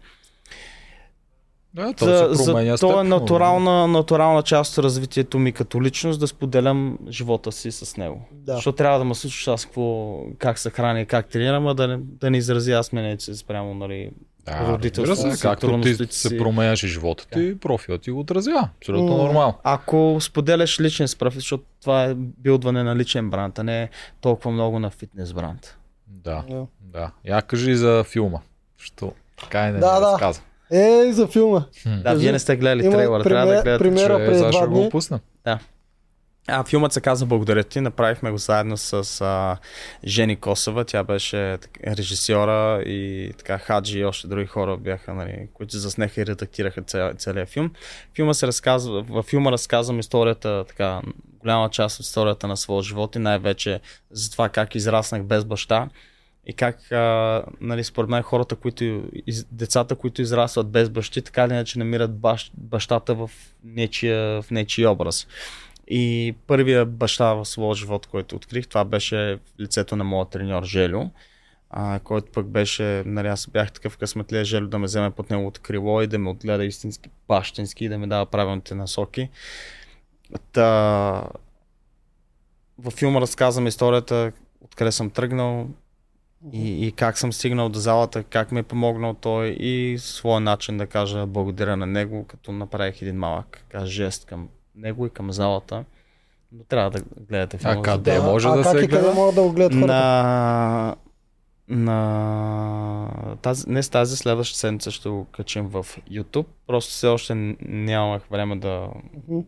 Да, то
За,
се променя
за, то е
степенно.
натурална, натурална част от развитието ми като личност да споделям живота си с него.
Да.
Защото трябва да ме слушаш аз какво, как се храня, как тренирам, а да не, да не изрази аз си спрямо нали,
Да,
родителството си,
както ти се
си.
променяш живота ти, профилът ти го отразява. Абсолютно нормално.
Ако споделяш личен профил, защото това е билдване на личен бранд, а не толкова много на фитнес бранд.
Да,
Да.
да. Я кажи за филма. Що? Така и не
Да, да.
разказа.
Е, за филма.
Да, вие не сте гледали
Има
трейлера, трябва да гледате.
премиера
Че,
преди
сега
два
ще
дни.
го пусна.
А, филмът се казва Благодаря ти. Направихме го заедно с а, Жени Косова. Тя беше режисьора и така Хаджи и още други хора бяха, нали, които заснеха и редактираха ця, целият филм. Филма се разказва, във филма разказвам историята, така, голяма част от историята на своя живот и най-вече за това как израснах без баща и как, а, нали, според мен хората, които, из, децата, които израстват без бащи, така или иначе намират бащ, бащата в нечия, в нечия образ. И първия баща в своя живот, който открих, това беше лицето на моят треньор Желю, а, който пък беше, нали, аз бях такъв късметлия Желю да ме вземе под неговото крило и да ме отгледа истински бащински и да ми дава правилните насоки. Та... Във филма разказвам историята, откъде съм тръгнал и, и как съм стигнал до залата, как ми е помогнал той и своя начин да кажа благодаря на него, като направих един малък жест към него и към залата. Но трябва да гледате филма.
А къде
да-
може
а
да
как
се
и къде
гледа?
могат да го гледат хората?
на, на тази, днес тази следваща седмица ще го качим в YouTube. Просто все още нямах време да,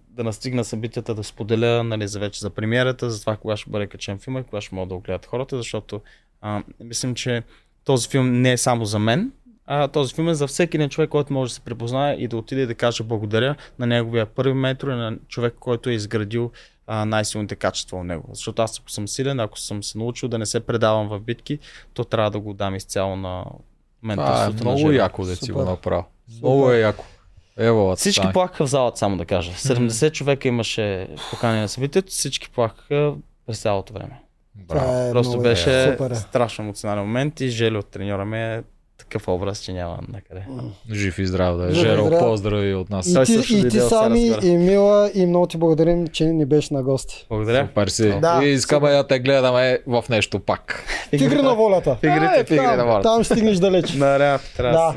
да настигна събитията, да споделя нали, за вече за премиерата, за това кога ще бъде качен филма и кога ще могат да го гледат хората, защото а, мислим, че този филм не е само за мен, а този филм е за всеки един човек, който може да се препознае и да отиде и да каже благодаря на неговия първи метро и на човек, който е изградил а, най-силните качества от него. Защото аз ако съм силен, ако съм се научил да не се предавам в битки, то трябва да го дам изцяло на
е
менторството на
много
Желю.
яко да си го направил. Много е яко. Ево,
Всички
стане.
плакаха в залата, само да кажа. 70 човека имаше покани на събитието, всички плакаха през цялото време.
Браво.
Е
Просто беше
Супер е.
страшно емоционален момент и Жели от треньора ми е такъв образ, че няма накъде.
Жив и здрав да е. Жеро,
здрав.
поздрави от нас.
И
Той
ти, и ти сами, и Мила, и много ти благодарим, че ни беше на гости.
Благодаря.
Супер си.
Да,
и искаме да те гледаме в нещо пак.
Тигри на волята.
Игрите.
Е, тигри на волята.
там ще стигнеш далеч.
На ряд, трябва да.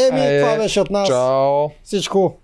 Еми, това беше от нас.
Чао.
Всичко.